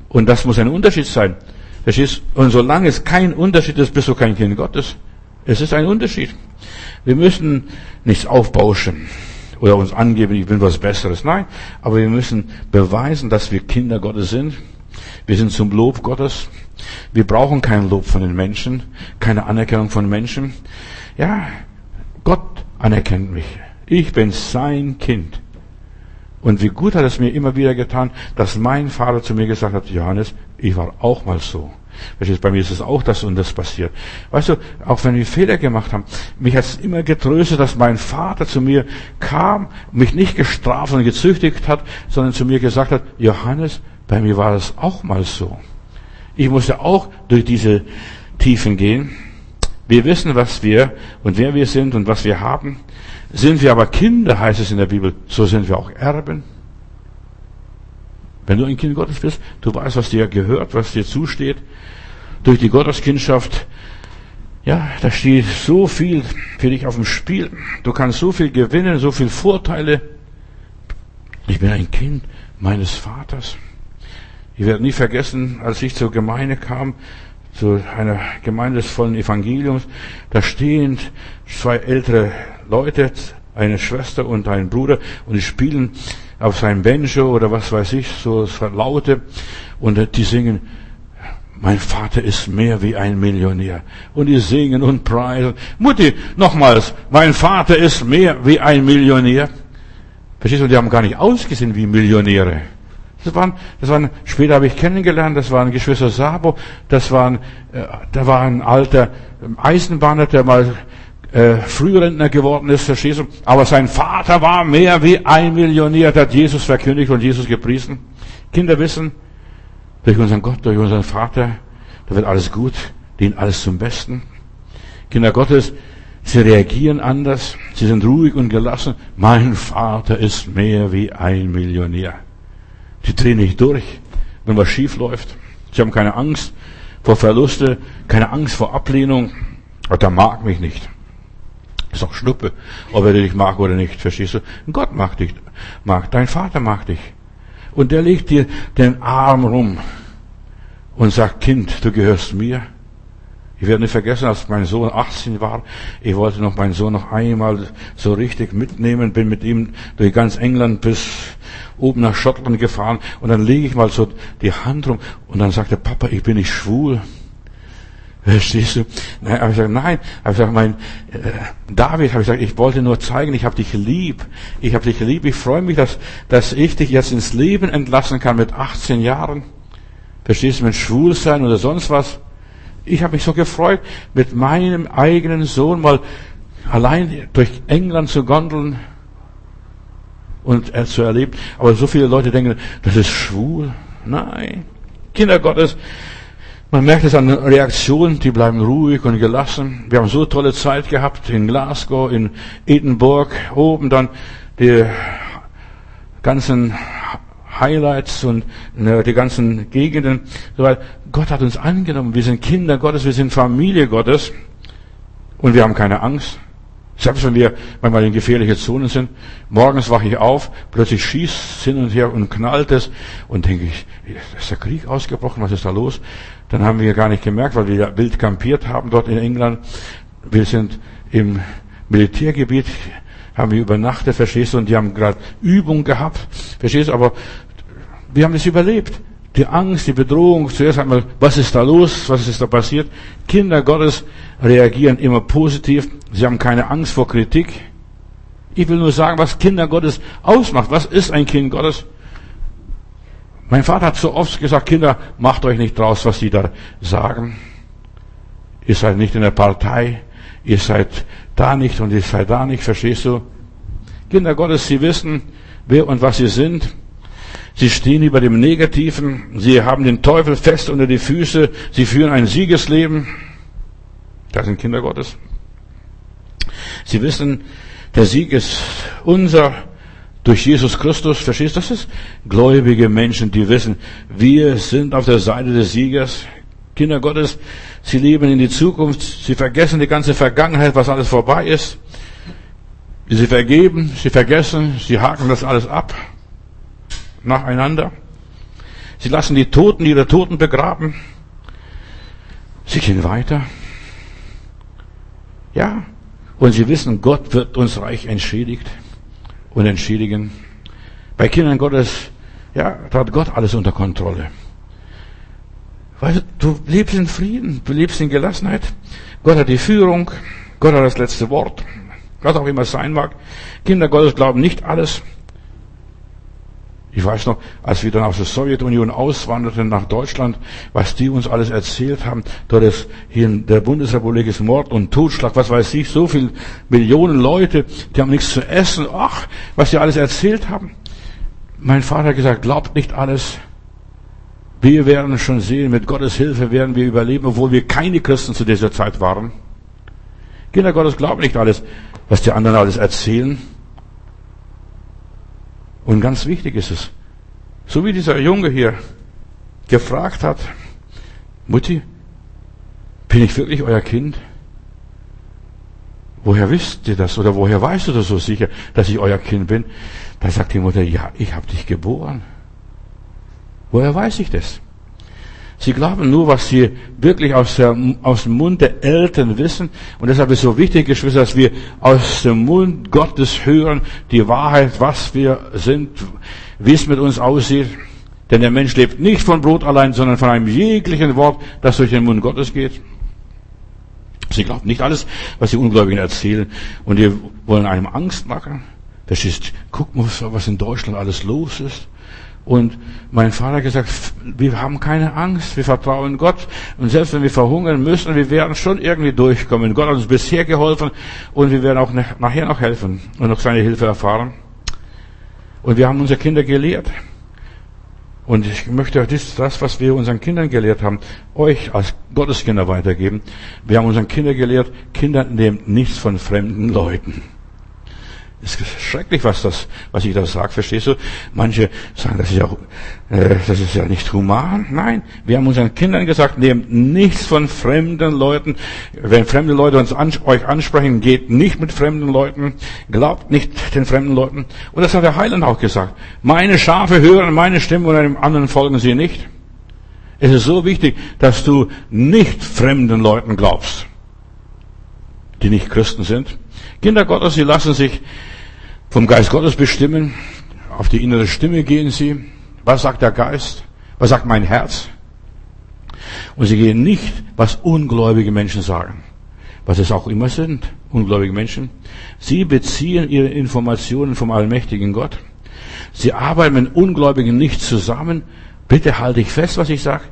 Und das muss ein Unterschied sein. Und solange es kein Unterschied ist, bist du kein Kind Gottes. Es ist ein Unterschied. Wir müssen nichts aufbauschen oder uns angeben, ich bin was Besseres. Nein, aber wir müssen beweisen, dass wir Kinder Gottes sind. Wir sind zum Lob Gottes. Wir brauchen kein Lob von den Menschen, keine Anerkennung von Menschen. Ja, Gott anerkennt mich. Ich bin sein Kind. Und wie gut hat es mir immer wieder getan, dass mein Vater zu mir gesagt hat, Johannes, ich war auch mal so. Bei mir ist es auch das und das passiert. Weißt du, auch wenn wir Fehler gemacht haben, mich hat es immer getröstet, dass mein Vater zu mir kam, mich nicht gestraft und gezüchtigt hat, sondern zu mir gesagt hat, Johannes, bei mir war es auch mal so. Ich musste auch durch diese Tiefen gehen. Wir wissen, was wir und wer wir sind und was wir haben. Sind wir aber Kinder, heißt es in der Bibel, so sind wir auch Erben. Wenn du ein Kind Gottes bist, du weißt, was dir gehört, was dir zusteht. Durch die Gotteskindschaft, ja, da steht so viel für dich auf dem Spiel. Du kannst so viel gewinnen, so viel Vorteile. Ich bin ein Kind meines Vaters. Ich werde nie vergessen, als ich zur Gemeinde kam, zu einer Gemeinde des vollen Evangeliums, da stehen zwei ältere Leute, eine Schwester und ein Bruder, und die spielen auf seinem Banjo oder was weiß ich, so Laute, und die singen, mein Vater ist mehr wie ein Millionär. Und die singen und preisen. Mutti, nochmals, mein Vater ist mehr wie ein Millionär. Verstehst du, die haben gar nicht ausgesehen wie Millionäre. Das waren, das waren, später habe ich kennengelernt, das waren Geschwister Sabo, das waren, äh, da war ein alter Eisenbahner, der mal äh, Frührentner geworden ist, verstehst du? Aber sein Vater war mehr wie ein Millionär, der hat Jesus verkündigt und Jesus gepriesen. Kinder wissen, durch unseren Gott, durch unseren Vater, da wird alles gut, dient alles zum Besten. Kinder Gottes, sie reagieren anders, sie sind ruhig und gelassen. Mein Vater ist mehr wie ein Millionär. Sie drehen nicht durch, wenn was schief läuft. Sie haben keine Angst vor Verluste, keine Angst vor Ablehnung. Und der mag mich nicht. Ist doch Schnuppe, ob er dich mag oder nicht, verstehst du? Gott mag dich, mag, dein Vater mag dich. Und der legt dir den Arm rum und sagt, Kind, du gehörst mir. Ich werde nicht vergessen, als mein Sohn 18 war, ich wollte noch meinen Sohn noch einmal so richtig mitnehmen, bin mit ihm durch ganz England bis oben nach Schottland gefahren und dann lege ich mal so die Hand rum und dann sagt der Papa, ich bin nicht schwul. Verstehst du? Nein, aber ich sage, nein. Aber ich sage, mein äh, David, habe ich gesagt, ich wollte nur zeigen, ich habe dich lieb. Ich habe dich lieb. Ich freue mich, dass, dass ich dich jetzt ins Leben entlassen kann mit 18 Jahren. Verstehst du, mit Schwulsein oder sonst was? Ich habe mich so gefreut, mit meinem eigenen Sohn mal allein durch England zu gondeln und er zu erleben. Aber so viele Leute denken, das ist schwul. Nein. Kinder Gottes, man merkt es an den Reaktionen, die bleiben ruhig und gelassen. Wir haben so tolle Zeit gehabt in Glasgow, in Edinburgh, oben dann die ganzen Highlights und ne, die ganzen Gegenden. Gott hat uns angenommen. Wir sind Kinder Gottes, wir sind Familie Gottes und wir haben keine Angst. Selbst wenn wir manchmal in gefährliche Zonen sind, morgens wache ich auf, plötzlich schießt hin und her und knallt es und denke ich, ist der Krieg ausgebrochen, was ist da los? Dann haben wir gar nicht gemerkt, weil wir wild kampiert haben dort in England. Wir sind im Militärgebiet, haben wir übernachtet, verstehst du, und die haben gerade Übung gehabt, verstehst du, aber wir haben es überlebt die Angst, die Bedrohung, zuerst einmal, was ist da los, was ist da passiert. Kinder Gottes reagieren immer positiv, sie haben keine Angst vor Kritik. Ich will nur sagen, was Kinder Gottes ausmacht. Was ist ein Kind Gottes? Mein Vater hat so oft gesagt, Kinder, macht euch nicht draus, was die da sagen. Ihr seid nicht in der Partei, ihr seid da nicht und ihr seid da nicht, verstehst du? Kinder Gottes, sie wissen, wer und was sie sind. Sie stehen über dem Negativen. Sie haben den Teufel fest unter die Füße. Sie führen ein Siegesleben. Das sind Kinder Gottes. Sie wissen, der Sieg ist unser durch Jesus Christus. Verstehst du? Das gläubige Menschen, die wissen, wir sind auf der Seite des Siegers. Kinder Gottes, sie leben in die Zukunft. Sie vergessen die ganze Vergangenheit, was alles vorbei ist. Sie vergeben, sie vergessen, sie haken das alles ab. Nacheinander. Sie lassen die Toten ihre Toten begraben. Sie gehen weiter. Ja, und sie wissen, Gott wird uns reich entschädigt und entschädigen. Bei Kindern Gottes, ja, hat Gott alles unter Kontrolle. Weil du lebst in Frieden, du lebst in Gelassenheit. Gott hat die Führung, Gott hat das letzte Wort, was auch immer es sein mag. Kinder Gottes glauben nicht alles. Ich weiß noch, als wir dann aus der Sowjetunion auswanderten nach Deutschland, was die uns alles erzählt haben. Dort ist hier in der Bundesrepublik ist Mord und Totschlag, was weiß ich, so viele Millionen Leute, die haben nichts zu essen. Ach, was die alles erzählt haben. Mein Vater hat gesagt, glaubt nicht alles. Wir werden schon sehen, mit Gottes Hilfe werden wir überleben, obwohl wir keine Christen zu dieser Zeit waren. Kinder Gottes glauben nicht alles, was die anderen alles erzählen. Und ganz wichtig ist es, so wie dieser Junge hier gefragt hat, Mutti, bin ich wirklich euer Kind? Woher wisst ihr das oder woher weißt du das so sicher, dass ich euer Kind bin? Da sagt die Mutter, ja, ich habe dich geboren. Woher weiß ich das? Sie glauben nur, was sie wirklich aus, der, aus dem Mund der Eltern wissen. Und deshalb ist es so wichtig, Geschwister, dass wir aus dem Mund Gottes hören, die Wahrheit, was wir sind, wie es mit uns aussieht. Denn der Mensch lebt nicht von Brot allein, sondern von einem jeglichen Wort, das durch den Mund Gottes geht. Sie glauben nicht alles, was die Ungläubigen erzählen. Und die wollen einem Angst machen. Das ist, guck mal, was in Deutschland alles los ist. Und mein Vater gesagt, wir haben keine Angst, wir vertrauen Gott. Und selbst wenn wir verhungern müssen, wir werden schon irgendwie durchkommen. Gott hat uns bisher geholfen und wir werden auch nachher noch helfen und noch seine Hilfe erfahren. Und wir haben unsere Kinder gelehrt. Und ich möchte das, das, was wir unseren Kindern gelehrt haben, euch als Gotteskinder weitergeben. Wir haben unseren Kindern gelehrt, Kinder nehmen nichts von fremden Leuten. Es ist schrecklich, was das, was ich da sage, verstehst du? Manche sagen, das ist ja, äh, das ist ja nicht human. Nein, wir haben unseren Kindern gesagt, nehmt nichts von fremden Leuten. Wenn fremde Leute uns an, euch ansprechen, geht nicht mit fremden Leuten, glaubt nicht den fremden Leuten. Und das hat der Heiland auch gesagt. Meine Schafe hören meine Stimme und einem anderen folgen sie nicht. Es ist so wichtig, dass du nicht fremden Leuten glaubst, die nicht Christen sind. Kinder Gottes, sie lassen sich vom Geist Gottes bestimmen. Auf die innere Stimme gehen sie. Was sagt der Geist? Was sagt mein Herz? Und sie gehen nicht, was ungläubige Menschen sagen. Was es auch immer sind, ungläubige Menschen. Sie beziehen ihre Informationen vom allmächtigen Gott. Sie arbeiten mit Ungläubigen nicht zusammen. Bitte halte ich fest, was ich sage.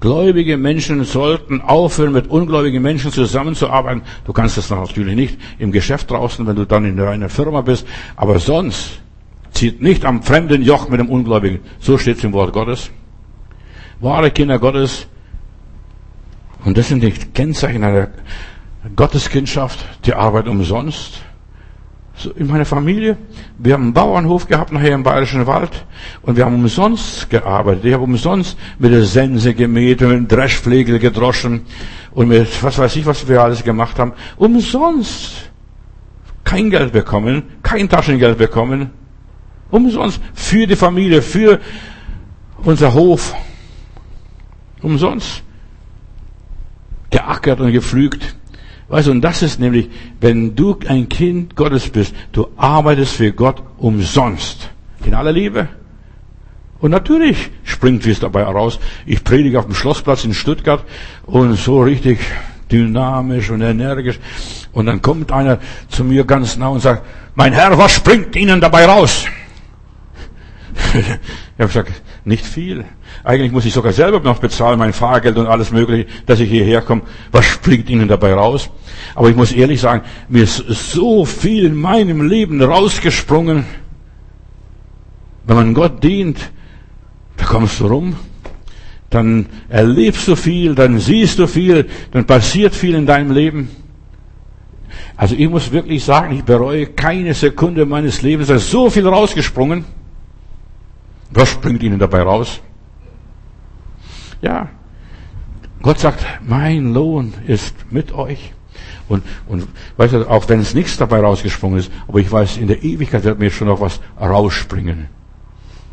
Gläubige Menschen sollten aufhören, mit ungläubigen Menschen zusammenzuarbeiten. Du kannst das natürlich nicht im Geschäft draußen, wenn du dann in einer Firma bist. Aber sonst zieht nicht am fremden Joch mit dem Ungläubigen. So steht es im Wort Gottes. Wahre Kinder Gottes. Und das sind die Kennzeichen einer Gotteskindschaft, die Arbeit umsonst in meiner Familie. Wir haben einen Bauernhof gehabt nachher im Bayerischen Wald und wir haben umsonst gearbeitet. Ich habe umsonst mit der Sense gemäht, mit dem Dreschflegel gedroschen und mit was weiß ich, was wir alles gemacht haben. Umsonst. Kein Geld bekommen, kein Taschengeld bekommen. Umsonst. Für die Familie, für unser Hof. Umsonst. Geackert und gepflügt. Weißt du, und das ist nämlich, wenn du ein Kind Gottes bist, du arbeitest für Gott umsonst. In aller Liebe. Und natürlich springt es dabei raus. Ich predige auf dem Schlossplatz in Stuttgart und so richtig dynamisch und energisch. Und dann kommt einer zu mir ganz nah und sagt, mein Herr, was springt Ihnen dabei raus? ich habe gesagt, nicht viel. Eigentlich muss ich sogar selber noch bezahlen, mein Fahrgeld und alles mögliche, dass ich hierher komme. Was springt Ihnen dabei raus? Aber ich muss ehrlich sagen, mir ist so viel in meinem Leben rausgesprungen. Wenn man Gott dient, da kommst du rum, dann erlebst du viel, dann siehst du viel, dann passiert viel in deinem Leben. Also ich muss wirklich sagen, ich bereue keine Sekunde meines Lebens. Da ist so viel rausgesprungen. Was springt Ihnen dabei raus? Ja, Gott sagt, mein Lohn ist mit euch. Und, und weißt du, auch wenn es nichts dabei rausgesprungen ist, aber ich weiß, in der Ewigkeit wird mir schon noch was rausspringen.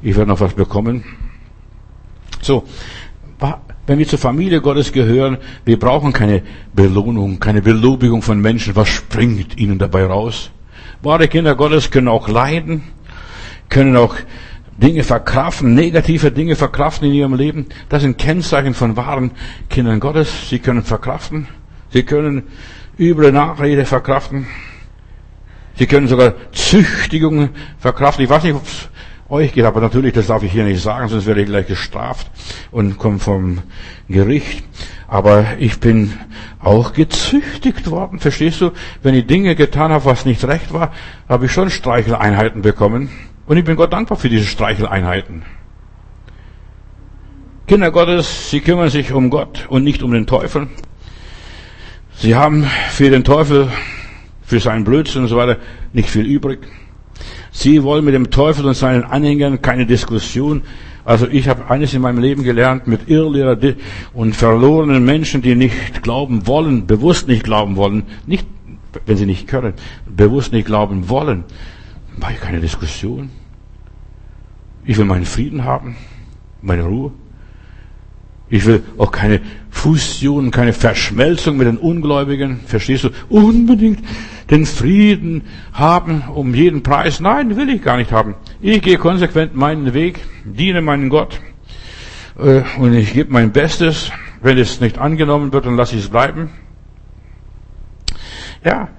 Ich werde noch was bekommen. So, wenn wir zur Familie Gottes gehören, wir brauchen keine Belohnung, keine Belobigung von Menschen. Was springt ihnen dabei raus? Wahre Kinder Gottes können auch leiden, können auch Dinge verkraften, negative Dinge verkraften in ihrem Leben. Das sind Kennzeichen von wahren Kindern Gottes. Sie können verkraften. Sie können üble Nachrede verkraften. Sie können sogar Züchtigungen verkraften. Ich weiß nicht, ob es euch geht. Aber natürlich, das darf ich hier nicht sagen, sonst werde ich gleich gestraft und komme vom Gericht. Aber ich bin auch gezüchtigt worden, verstehst du? Wenn ich Dinge getan habe, was nicht recht war, habe ich schon Streicheleinheiten bekommen. Und ich bin Gott dankbar für diese Streicheleinheiten. Kinder Gottes, sie kümmern sich um Gott und nicht um den Teufel. Sie haben für den Teufel, für seinen Blödsinn und so weiter nicht viel übrig. Sie wollen mit dem Teufel und seinen Anhängern keine Diskussion. Also ich habe eines in meinem Leben gelernt, mit Irrlehrer und verlorenen Menschen, die nicht glauben wollen, bewusst nicht glauben wollen, nicht, wenn sie nicht können, bewusst nicht glauben wollen, mache ich keine Diskussion. Ich will meinen Frieden haben, meine Ruhe. Ich will auch keine Fusion, keine Verschmelzung mit den Ungläubigen. Verstehst du? Unbedingt den Frieden haben um jeden Preis. Nein, will ich gar nicht haben. Ich gehe konsequent meinen Weg, diene meinen Gott äh, und ich gebe mein Bestes. Wenn es nicht angenommen wird, dann lasse ich es bleiben. Ja,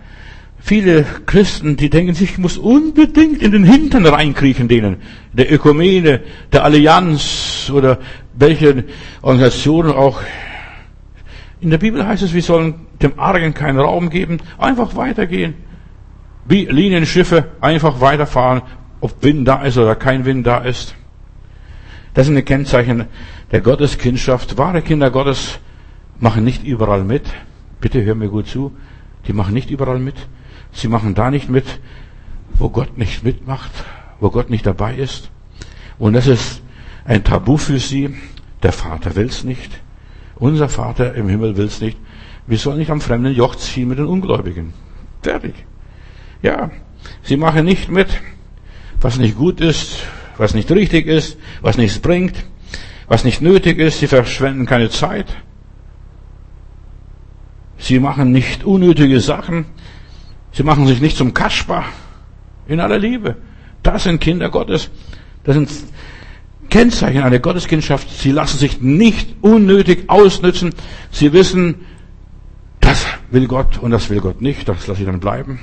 viele Christen, die denken sich, ich muss unbedingt in den Hintern reinkriechen denen, der Ökumene, der Allianz oder welche Organisationen auch. In der Bibel heißt es, wir sollen dem Argen keinen Raum geben, einfach weitergehen. Wie Linienschiffe einfach weiterfahren, ob Wind da ist oder kein Wind da ist. Das sind die Kennzeichen der Gotteskindschaft. Wahre Kinder Gottes machen nicht überall mit. Bitte hör mir gut zu. Die machen nicht überall mit. Sie machen da nicht mit, wo Gott nicht mitmacht, wo Gott nicht dabei ist. Und das ist ein Tabu für sie. Der Vater will's nicht. Unser Vater im Himmel will's nicht. Wir sollen nicht am fremden Joch ziehen mit den Ungläubigen. Fertig. Ja, sie machen nicht mit, was nicht gut ist, was nicht richtig ist, was nichts bringt, was nicht nötig ist. Sie verschwenden keine Zeit. Sie machen nicht unnötige Sachen. Sie machen sich nicht zum Kaspar. In aller Liebe. Das sind Kinder Gottes. Das sind Kennzeichen einer Gotteskindschaft. Sie lassen sich nicht unnötig ausnützen. Sie wissen, das will Gott und das will Gott nicht. Das lasse ich dann bleiben.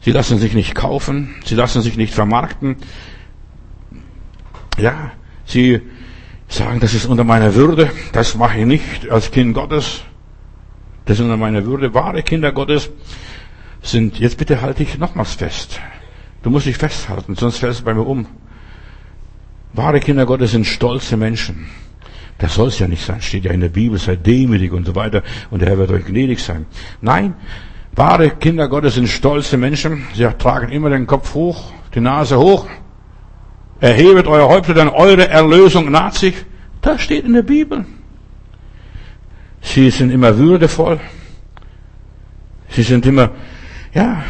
Sie lassen sich nicht kaufen. Sie lassen sich nicht vermarkten. Ja, sie sagen, das ist unter meiner Würde. Das mache ich nicht als Kind Gottes. Das ist unter meiner Würde. Wahre Kinder Gottes sind, jetzt bitte halte ich nochmals fest. Du musst dich festhalten, sonst fällst du bei mir um. Wahre Kinder Gottes sind stolze Menschen. Das soll es ja nicht sein, steht ja in der Bibel, seid demütig und so weiter und der Herr wird euch gnädig sein. Nein, wahre Kinder Gottes sind stolze Menschen. Sie tragen immer den Kopf hoch, die Nase hoch. Erhebet euer Häupter, denn eure Erlösung naht sich. Das steht in der Bibel. Sie sind immer würdevoll. Sie sind immer, ja,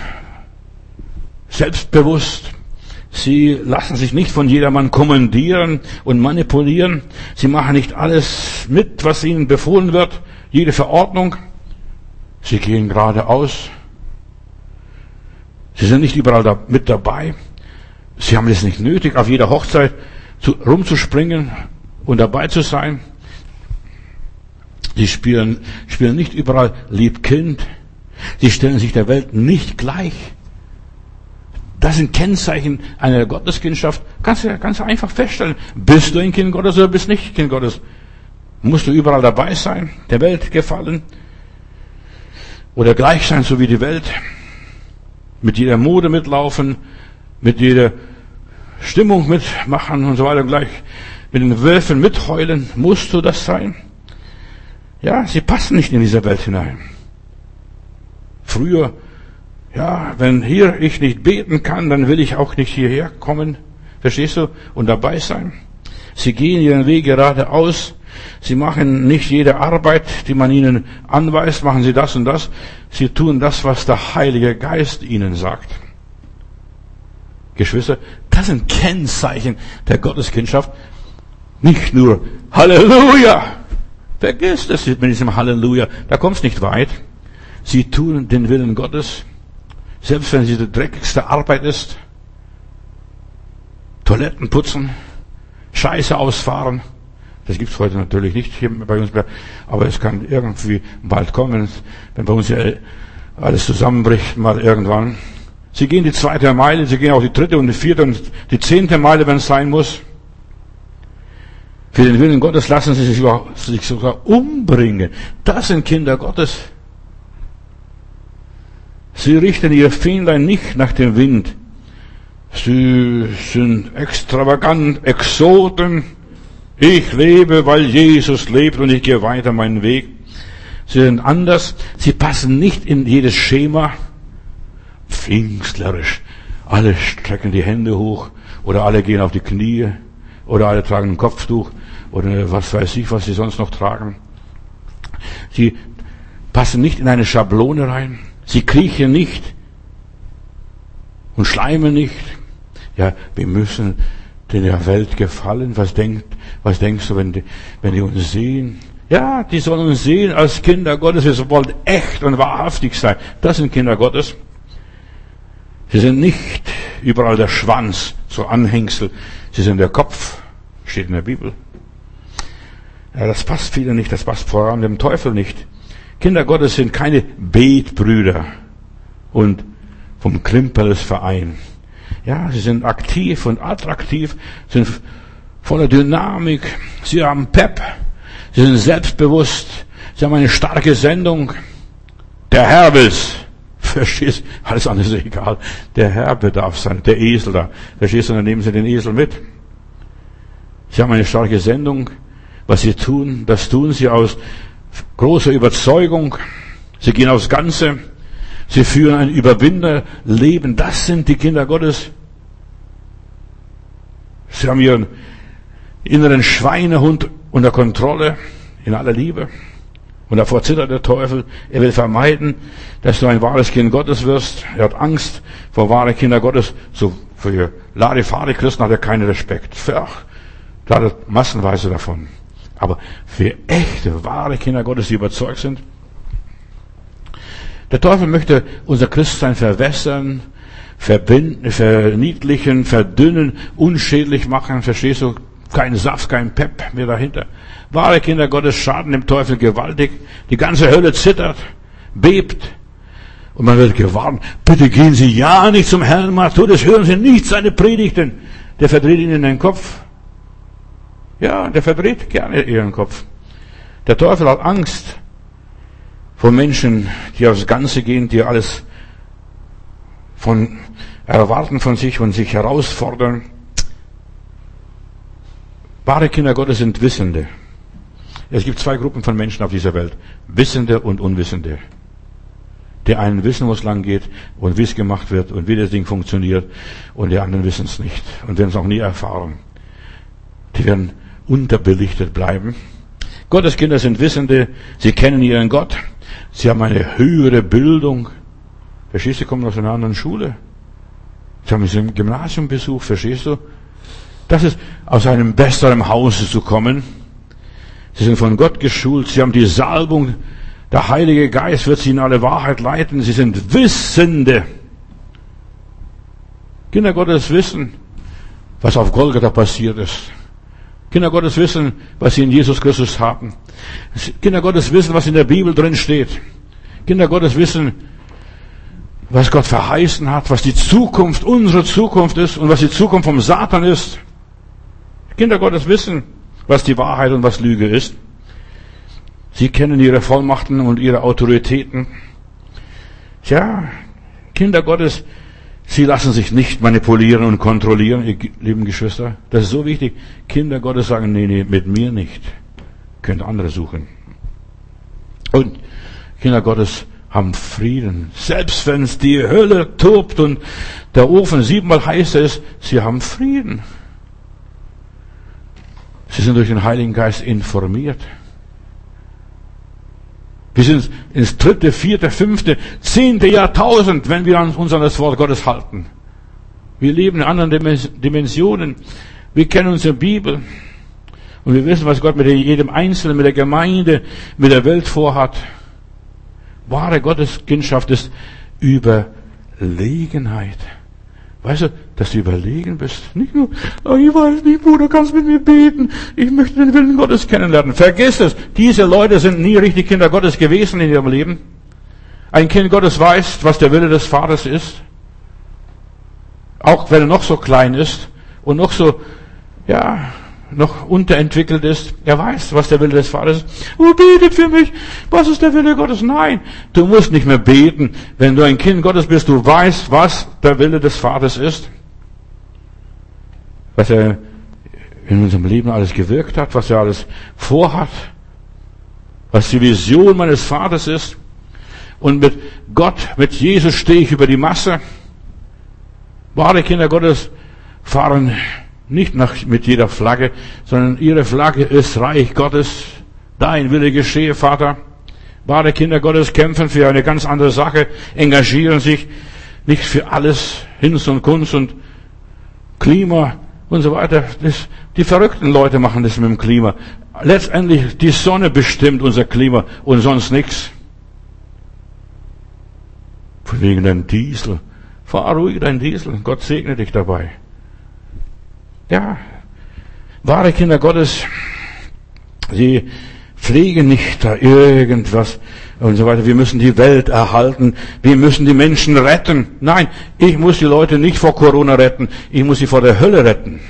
selbstbewusst. Sie lassen sich nicht von jedermann kommandieren und manipulieren. Sie machen nicht alles mit, was ihnen befohlen wird, jede Verordnung. Sie gehen geradeaus. Sie sind nicht überall da, mit dabei. Sie haben es nicht nötig, auf jeder Hochzeit zu, rumzuspringen und dabei zu sein. Sie spielen, spielen nicht überall Liebkind. Sie stellen sich der Welt nicht gleich. Das sind Kennzeichen einer Gotteskindschaft. Kannst du ganz einfach feststellen. Bist du ein Kind Gottes oder bist nicht Kind Gottes? Musst du überall dabei sein, der Welt gefallen? Oder gleich sein, so wie die Welt? Mit jeder Mode mitlaufen, mit jeder Stimmung mitmachen und so weiter gleich mit den Wölfen mitheulen? Musst du das sein? Ja, sie passen nicht in diese Welt hinein. Früher ja, wenn hier ich nicht beten kann, dann will ich auch nicht hierher kommen. Verstehst du? Und dabei sein. Sie gehen ihren Weg geradeaus. Sie machen nicht jede Arbeit, die man ihnen anweist, machen sie das und das. Sie tun das, was der Heilige Geist ihnen sagt. Geschwister, das sind Kennzeichen der Gotteskindschaft. Nicht nur Halleluja. Vergiss das mit diesem Halleluja. Da kommst nicht weit. Sie tun den Willen Gottes. Selbst wenn es die dreckigste Arbeit ist, Toiletten putzen, Scheiße ausfahren, das gibt's heute natürlich nicht hier bei uns, aber es kann irgendwie bald kommen, wenn bei uns hier alles zusammenbricht, mal irgendwann. Sie gehen die zweite Meile, sie gehen auch die dritte und die vierte und die zehnte Meile, wenn es sein muss. Für den Willen Gottes lassen sie sich sogar umbringen. Das sind Kinder Gottes. Sie richten ihr Fähnlein nicht nach dem Wind. Sie sind extravagant, Exoten. Ich lebe, weil Jesus lebt und ich gehe weiter meinen Weg. Sie sind anders. Sie passen nicht in jedes Schema. Pfingstlerisch. Alle strecken die Hände hoch oder alle gehen auf die Knie oder alle tragen ein Kopftuch oder was weiß ich, was sie sonst noch tragen. Sie passen nicht in eine Schablone rein. Sie kriechen nicht und schleimen nicht. Ja, wir müssen der Welt gefallen. Was denkt, was denkst du, wenn die, wenn die uns sehen? Ja, die sollen uns sehen als Kinder Gottes. Wir wollen echt und wahrhaftig sein. Das sind Kinder Gottes. Sie sind nicht überall der Schwanz, so Anhängsel. Sie sind der Kopf, steht in der Bibel. Ja, das passt vielen nicht, das passt vor allem dem Teufel nicht. Kinder Gottes sind keine Betbrüder und vom Krimpeles-Verein. Ja, sie sind aktiv und attraktiv, sind voller Dynamik, sie haben Pep, sie sind selbstbewusst, sie haben eine starke Sendung. Der Herr will's. Verstehst? Alles andere ist egal. Der Herr bedarf sein, der Esel da. Verstehst du? Dann nehmen sie den Esel mit. Sie haben eine starke Sendung. Was sie tun, das tun sie aus große Überzeugung. Sie gehen aufs Ganze. Sie führen ein Überwinderleben. Das sind die Kinder Gottes. Sie haben ihren inneren Schweinehund unter Kontrolle in aller Liebe. Und davor zittert der Teufel. Er will vermeiden, dass du ein wahres Kind Gottes wirst. Er hat Angst vor wahre Kinder Gottes. So für Larifari-Christen hat er keinen Respekt. Für, ach, da hat er massenweise davon. Aber für echte, wahre Kinder Gottes, die überzeugt sind, der Teufel möchte unser Christsein verwässern, verbinden, verniedlichen, verdünnen, unschädlich machen. Verstehst du? Kein Saft, kein Pep mehr dahinter. Wahre Kinder Gottes schaden dem Teufel gewaltig. Die ganze Hölle zittert, bebt. Und man wird gewarnt, bitte gehen Sie ja nicht zum Herrn Matthäus, hören Sie nicht seine Predigten. Der verdreht Ihnen den Kopf. Ja, der verdreht gerne ihren Kopf. Der Teufel hat Angst vor Menschen, die aufs Ganze gehen, die alles von erwarten von sich und sich herausfordern. Wahre Kinder Gottes sind Wissende. Es gibt zwei Gruppen von Menschen auf dieser Welt. Wissende und Unwissende. Die einen wissen, wo es lang geht und wie es gemacht wird und wie das Ding funktioniert und die anderen wissen es nicht und werden es auch nie erfahren. Die werden unterbelichtet bleiben. Gottes Kinder sind Wissende, sie kennen ihren Gott, sie haben eine höhere Bildung. Verstehst du, kommen aus einer anderen Schule. Sie haben ein Gymnasium besucht, verstehst du? Das ist aus einem besseren Hause zu kommen. Sie sind von Gott geschult, sie haben die Salbung, der Heilige Geist wird sie in alle Wahrheit leiten, sie sind Wissende. Kinder Gottes wissen, was auf Golgatha passiert ist. Kinder Gottes wissen, was sie in Jesus Christus haben. Kinder Gottes wissen, was in der Bibel drin steht. Kinder Gottes wissen, was Gott verheißen hat, was die Zukunft, unsere Zukunft ist und was die Zukunft vom Satan ist. Kinder Gottes wissen, was die Wahrheit und was Lüge ist. Sie kennen ihre Vollmachten und ihre Autoritäten. Tja, Kinder Gottes, sie lassen sich nicht manipulieren und kontrollieren, ihr lieben Geschwister. Das ist so wichtig. Kinder Gottes sagen, nee, nee, mit mir nicht. Könnt andere suchen. Und Kinder Gottes haben Frieden. Selbst wenn es die Hölle tobt und der Ofen siebenmal heißer ist, sie haben Frieden. Sie sind durch den Heiligen Geist informiert. Wir sind ins dritte, vierte, fünfte, zehnte Jahrtausend, wenn wir uns an das Wort Gottes halten. Wir leben in anderen Dimensionen. Wir kennen unsere Bibel. Und wir wissen, was Gott mit jedem Einzelnen, mit der Gemeinde, mit der Welt vorhat. Wahre Gotteskindschaft ist Überlegenheit. Weißt du, dass du überlegen bist. Nicht nur, oh, ich weiß nicht, Bruder, kannst mit mir beten. Ich möchte den Willen Gottes kennenlernen. Vergiss es. Diese Leute sind nie richtig Kinder Gottes gewesen in ihrem Leben. Ein Kind Gottes weiß, was der Wille des Vaters ist. Auch wenn er noch so klein ist und noch so, ja, noch unterentwickelt ist. Er weiß, was der Wille des Vaters ist. Oh, betet für mich. Was ist der Wille Gottes? Nein, du musst nicht mehr beten. Wenn du ein Kind Gottes bist, du weißt, was der Wille des Vaters ist. Was er in unserem Leben alles gewirkt hat, was er alles vorhat. Was die Vision meines Vaters ist. Und mit Gott, mit Jesus stehe ich über die Masse. Wahre Kinder Gottes fahren nicht nach, mit jeder Flagge, sondern ihre Flagge ist Reich Gottes. Dein Wille geschehe, Vater. Wahre Kinder Gottes kämpfen für eine ganz andere Sache, engagieren sich nicht für alles, Hinz und Kunst und Klima und so weiter. Das, die verrückten Leute machen das mit dem Klima. Letztendlich die Sonne bestimmt unser Klima und sonst nichts. Wegen dein Diesel. Fahr ruhig dein Diesel. Gott segne dich dabei. Ja, wahre Kinder Gottes, sie pflegen nicht da irgendwas und so weiter. Wir müssen die Welt erhalten. Wir müssen die Menschen retten. Nein, ich muss die Leute nicht vor Corona retten. Ich muss sie vor der Hölle retten.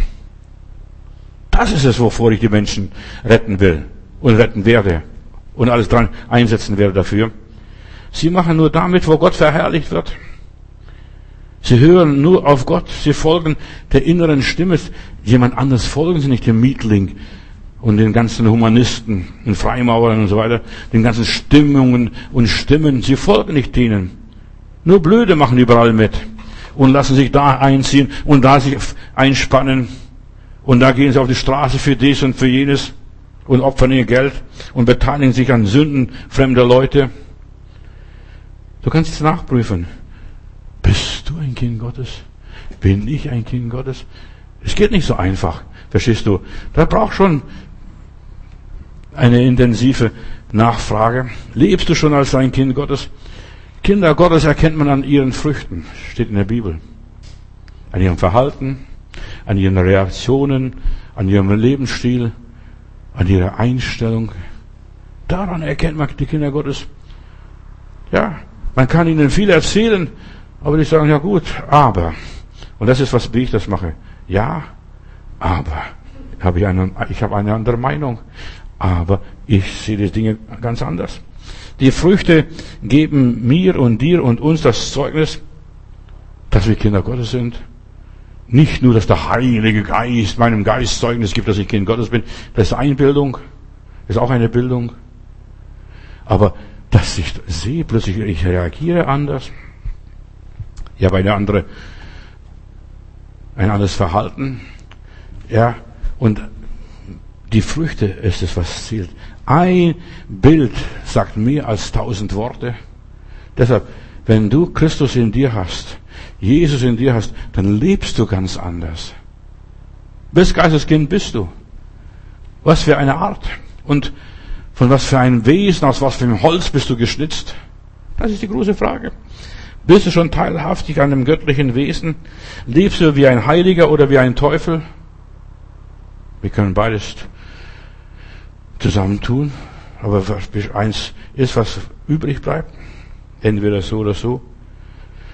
Das ist es, wovor ich die Menschen retten will und retten werde und alles dran einsetzen werde dafür. Sie machen nur damit, wo Gott verherrlicht wird. Sie hören nur auf Gott, sie folgen der inneren Stimme. Jemand anders folgen sie nicht, dem Mietling und den ganzen Humanisten, den Freimaurern und so weiter, den ganzen Stimmungen und Stimmen. Sie folgen nicht denen. Nur Blöde machen überall mit und lassen sich da einziehen und da sich einspannen und da gehen sie auf die Straße für dies und für jenes und opfern ihr Geld und beteiligen sich an Sünden fremder Leute. Du kannst es nachprüfen. Bist du ein Kind Gottes? Bin ich ein Kind Gottes? Es geht nicht so einfach, verstehst du? Da braucht schon eine intensive Nachfrage. Lebst du schon als ein Kind Gottes? Kinder Gottes erkennt man an ihren Früchten, steht in der Bibel. An ihrem Verhalten, an ihren Reaktionen, an ihrem Lebensstil, an ihrer Einstellung. Daran erkennt man die Kinder Gottes. Ja, man kann ihnen viel erzählen, aber die sagen, ja gut, aber. Und das ist, was ich das mache. Ja, aber. Habe ich, eine, ich habe eine andere Meinung. Aber ich sehe die Dinge ganz anders. Die Früchte geben mir und dir und uns das Zeugnis, dass wir Kinder Gottes sind. Nicht nur, dass der Heilige Geist meinem Geist Zeugnis gibt, dass ich Kind Gottes bin. Das ist Einbildung. Das ist auch eine Bildung. Aber dass ich sehe plötzlich, ich reagiere anders. Ich habe eine andere, ein anderes Verhalten. Ja, und die Früchte ist es, was zählt. Ein Bild sagt mehr als tausend Worte. Deshalb, wenn du Christus in dir hast, Jesus in dir hast, dann lebst du ganz anders. Welches Geisteskind bist du? Was für eine Art? Und von was für einem Wesen, aus was für einem Holz bist du geschnitzt? Das ist die große Frage. Bist du schon teilhaftig an dem göttlichen Wesen? Lebst du wie ein Heiliger oder wie ein Teufel? Wir können beides zusammentun. Aber eins ist, was übrig bleibt. Entweder so oder so.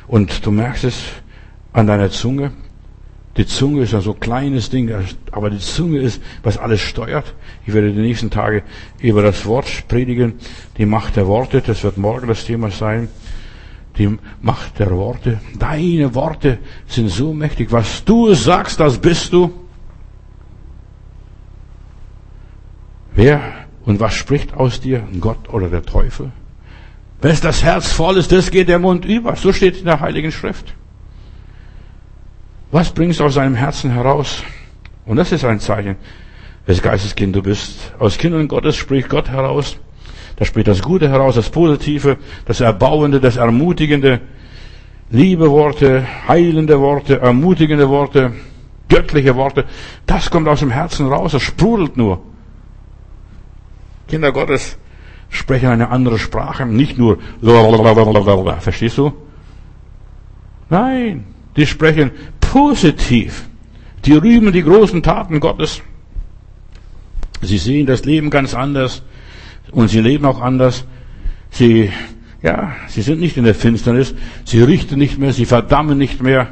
Und du merkst es an deiner Zunge. Die Zunge ist ja so ein kleines Ding, aber die Zunge ist, was alles steuert. Ich werde die nächsten Tage über das Wort predigen, die Macht der Worte, das wird morgen das Thema sein. Die Macht der Worte. Deine Worte sind so mächtig. Was du sagst, das bist du. Wer und was spricht aus dir? Gott oder der Teufel? Wenn das Herz voll ist, das geht der Mund über. So steht in der Heiligen Schrift. Was bringst du aus deinem Herzen heraus? Und das ist ein Zeichen, des Geisteskind du bist. Aus Kindern Gottes spricht Gott heraus. Da spricht das Gute heraus, das Positive, das Erbauende, das Ermutigende. Liebe Worte, heilende Worte, ermutigende Worte, göttliche Worte. Das kommt aus dem Herzen raus, das sprudelt nur. Kinder Gottes sprechen eine andere Sprache, nicht nur verstehst du? Nein, die sprechen positiv. Die rühmen die großen Taten Gottes. Sie sehen das Leben ganz anders und sie leben auch anders. Sie, ja, sie sind nicht in der Finsternis. Sie richten nicht mehr, sie verdammen nicht mehr.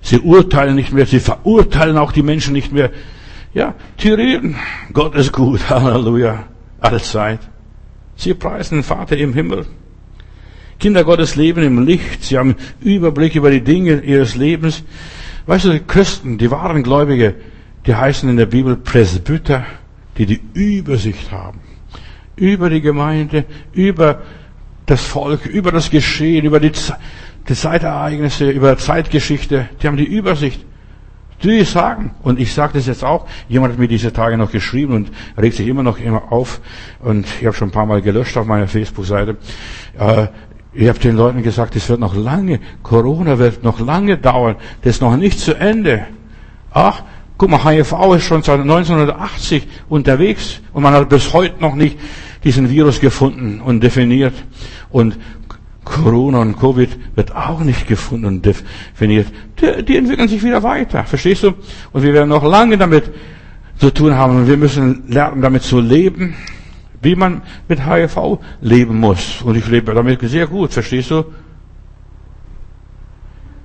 Sie urteilen nicht mehr, sie verurteilen auch die Menschen nicht mehr. Ja, reden. Gott ist gut. Halleluja. Allzeit. Sie preisen den Vater im Himmel. Kinder Gottes leben im Licht. Sie haben Überblick über die Dinge ihres Lebens. Weißt du, die Christen, die wahren Gläubige, die heißen in der Bibel Presbyter, die die Übersicht haben. Über die Gemeinde, über das Volk, über das Geschehen, über die, die Zeitereignisse, über Zeitgeschichte. Die haben die Übersicht. Die sagen, und ich sage das jetzt auch, jemand hat mir diese Tage noch geschrieben und regt sich immer noch immer auf und ich habe schon ein paar Mal gelöscht auf meiner Facebook-Seite. Äh, ich habe den Leuten gesagt, es wird noch lange, Corona wird noch lange dauern, das ist noch nicht zu Ende. Ach, guck mal, HIV ist schon seit 1980 unterwegs und man hat bis heute noch nicht diesen Virus gefunden und definiert. Und Corona und Covid wird auch nicht gefunden und definiert. Die, die, entwickeln sich wieder weiter, verstehst du? Und wir werden noch lange damit zu tun haben wir müssen lernen, damit zu leben, wie man mit HIV leben muss. Und ich lebe damit sehr gut, verstehst du?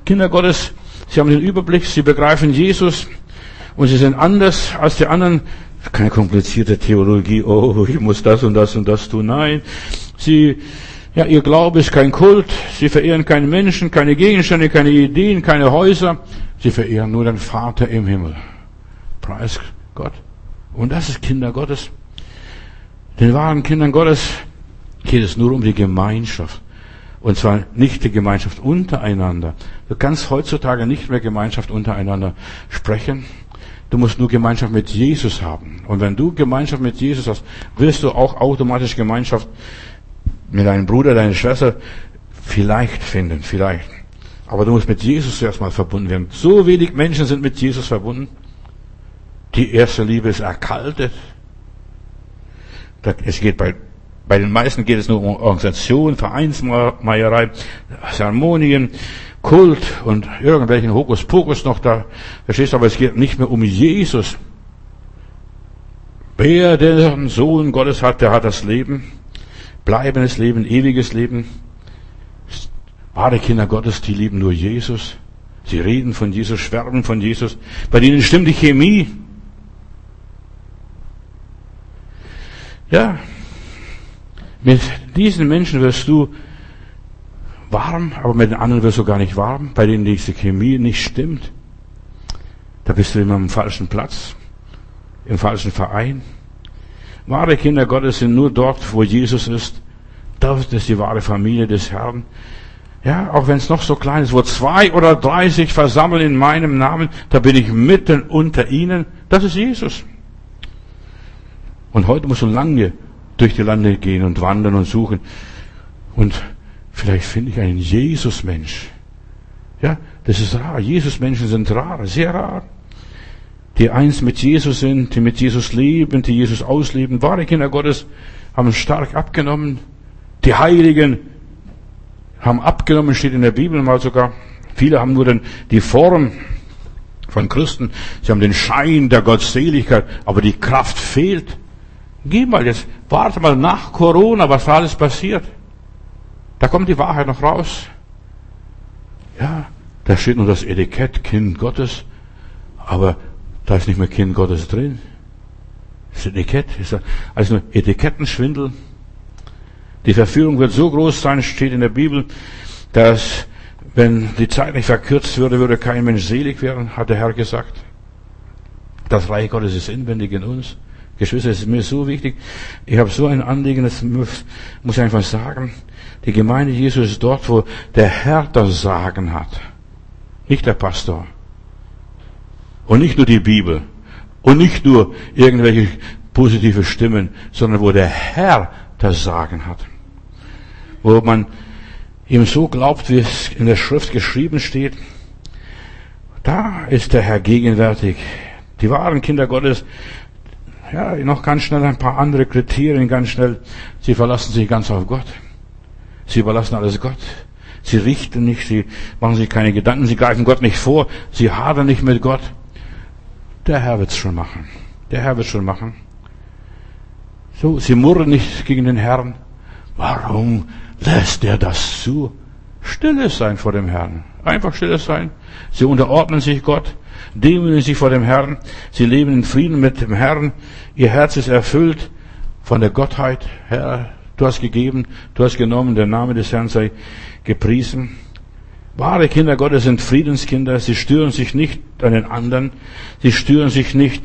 Kinder Gottes, sie haben den Überblick, sie begreifen Jesus und sie sind anders als die anderen. Keine komplizierte Theologie, oh, ich muss das und das und das tun. Nein, sie ja, ihr Glaube ist kein Kult. Sie verehren keine Menschen, keine Gegenstände, keine Ideen, keine Häuser. Sie verehren nur den Vater im Himmel. Preis Gott. Und das ist Kinder Gottes. Den wahren Kindern Gottes geht es nur um die Gemeinschaft. Und zwar nicht die Gemeinschaft untereinander. Du kannst heutzutage nicht mehr Gemeinschaft untereinander sprechen. Du musst nur Gemeinschaft mit Jesus haben. Und wenn du Gemeinschaft mit Jesus hast, wirst du auch automatisch Gemeinschaft mit deinem Bruder, deiner Schwester vielleicht finden, vielleicht. Aber du musst mit Jesus erstmal verbunden werden. So wenig Menschen sind mit Jesus verbunden. Die erste Liebe ist erkaltet. Es geht bei, bei den meisten geht es nur um Organisation, Vereinsmeierei, Zeremonien, Kult und irgendwelchen Hokuspokus noch da. Verstehst du, aber es geht nicht mehr um Jesus. Wer den Sohn Gottes hat, der hat das Leben bleibendes Leben, ewiges Leben. Wahre Kinder Gottes, die lieben nur Jesus. Sie reden von Jesus, schwärmen von Jesus. Bei denen stimmt die Chemie. Ja, mit diesen Menschen wirst du warm, aber mit den anderen wirst du gar nicht warm, bei denen diese Chemie nicht stimmt. Da bist du immer am falschen Platz, im falschen Verein. Wahre Kinder Gottes sind nur dort, wo Jesus ist. Das ist die wahre Familie des Herrn. Ja, auch wenn es noch so klein ist, wo zwei oder drei sich versammeln in meinem Namen, da bin ich mitten unter ihnen. Das ist Jesus. Und heute musst du lange durch die Lande gehen und wandern und suchen. Und vielleicht finde ich einen Jesus-Mensch. Ja, das ist rar. Jesus-Menschen sind rar, sehr rar die eins mit Jesus sind, die mit Jesus leben, die Jesus ausleben. Wahre Kinder Gottes haben stark abgenommen. Die Heiligen haben abgenommen, steht in der Bibel mal sogar. Viele haben nur den, die Form von Christen. Sie haben den Schein der Gottseligkeit, aber die Kraft fehlt. Geh mal jetzt, warte mal nach Corona, was alles passiert. Da kommt die Wahrheit noch raus. Ja, da steht nur das Etikett Kind Gottes, aber da ist nicht mehr Kind Gottes drin. Das Etikett ist also nur Etikettenschwindel. Die Verführung wird so groß sein, steht in der Bibel, dass wenn die Zeit nicht verkürzt würde, würde kein Mensch selig werden, hat der Herr gesagt. Das Reich Gottes ist inwendig in uns. Geschwister, es ist mir so wichtig. Ich habe so ein Anliegen, das muss, muss ich einfach sagen. Die Gemeinde Jesus ist dort, wo der Herr das Sagen hat. Nicht der Pastor. Und nicht nur die Bibel. Und nicht nur irgendwelche positive Stimmen, sondern wo der Herr das Sagen hat. Wo man ihm so glaubt, wie es in der Schrift geschrieben steht. Da ist der Herr gegenwärtig. Die wahren Kinder Gottes, ja, noch ganz schnell ein paar andere Kriterien, ganz schnell. Sie verlassen sich ganz auf Gott. Sie überlassen alles Gott. Sie richten nicht, sie machen sich keine Gedanken, sie greifen Gott nicht vor, sie hadern nicht mit Gott. Der Herr wird's schon machen. Der Herr wird's schon machen. So, sie murren nicht gegen den Herrn. Warum lässt er das zu? Stilles sein vor dem Herrn. Einfach stilles sein. Sie unterordnen sich Gott, demütigen sich vor dem Herrn. Sie leben in Frieden mit dem Herrn. Ihr Herz ist erfüllt von der Gottheit. Herr, du hast gegeben, du hast genommen, der Name des Herrn sei gepriesen. Wahre Kinder Gottes sind Friedenskinder. Sie stören sich nicht an den anderen. Sie stören sich nicht,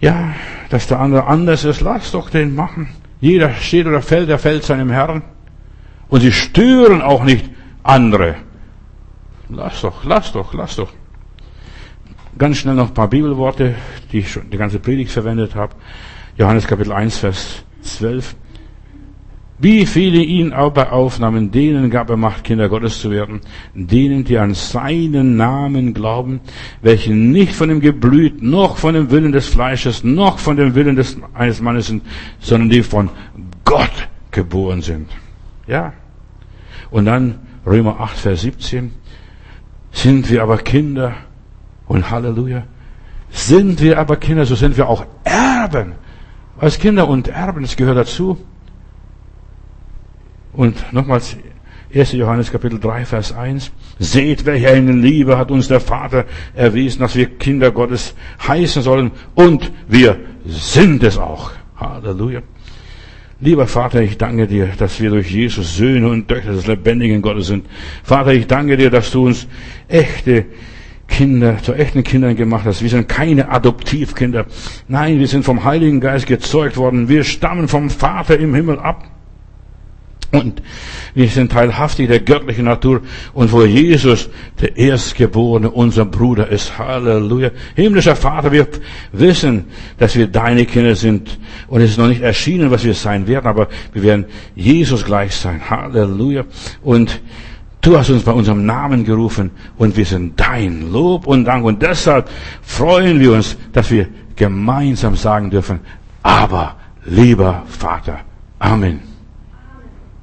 ja, dass der andere anders ist. Lass doch den machen. Jeder steht oder fällt, der fällt seinem Herrn. Und sie stören auch nicht andere. Lass doch, lass doch, lass doch. Ganz schnell noch ein paar Bibelworte, die ich schon die ganze Predigt verwendet habe. Johannes Kapitel 1, Vers 12. Wie viele ihn aber aufnahmen, denen gab er Macht, Kinder Gottes zu werden, denen, die an seinen Namen glauben, welche nicht von dem Geblüt, noch von dem Willen des Fleisches, noch von dem Willen des, eines Mannes sind, sondern die von Gott geboren sind. Ja. Und dann Römer 8, Vers 17. Sind wir aber Kinder und Halleluja. Sind wir aber Kinder, so sind wir auch Erben. Als Kinder und Erben, das gehört dazu. Und nochmals 1. Johannes Kapitel 3, Vers 1. Seht, welche eine Liebe hat uns der Vater erwiesen, dass wir Kinder Gottes heißen sollen. Und wir sind es auch. Halleluja. Lieber Vater, ich danke dir, dass wir durch Jesus Söhne und Töchter des lebendigen Gottes sind. Vater, ich danke dir, dass du uns echte Kinder, zu echten Kindern gemacht hast. Wir sind keine Adoptivkinder. Nein, wir sind vom Heiligen Geist gezeugt worden. Wir stammen vom Vater im Himmel ab. Und wir sind teilhaftig der göttlichen Natur und wo Jesus, der Erstgeborene, unser Bruder ist. Halleluja. Himmlischer Vater, wir wissen, dass wir deine Kinder sind. Und es ist noch nicht erschienen, was wir sein werden, aber wir werden Jesus gleich sein. Halleluja. Und du hast uns bei unserem Namen gerufen und wir sind dein Lob und Dank. Und deshalb freuen wir uns, dass wir gemeinsam sagen dürfen, aber lieber Vater. Amen.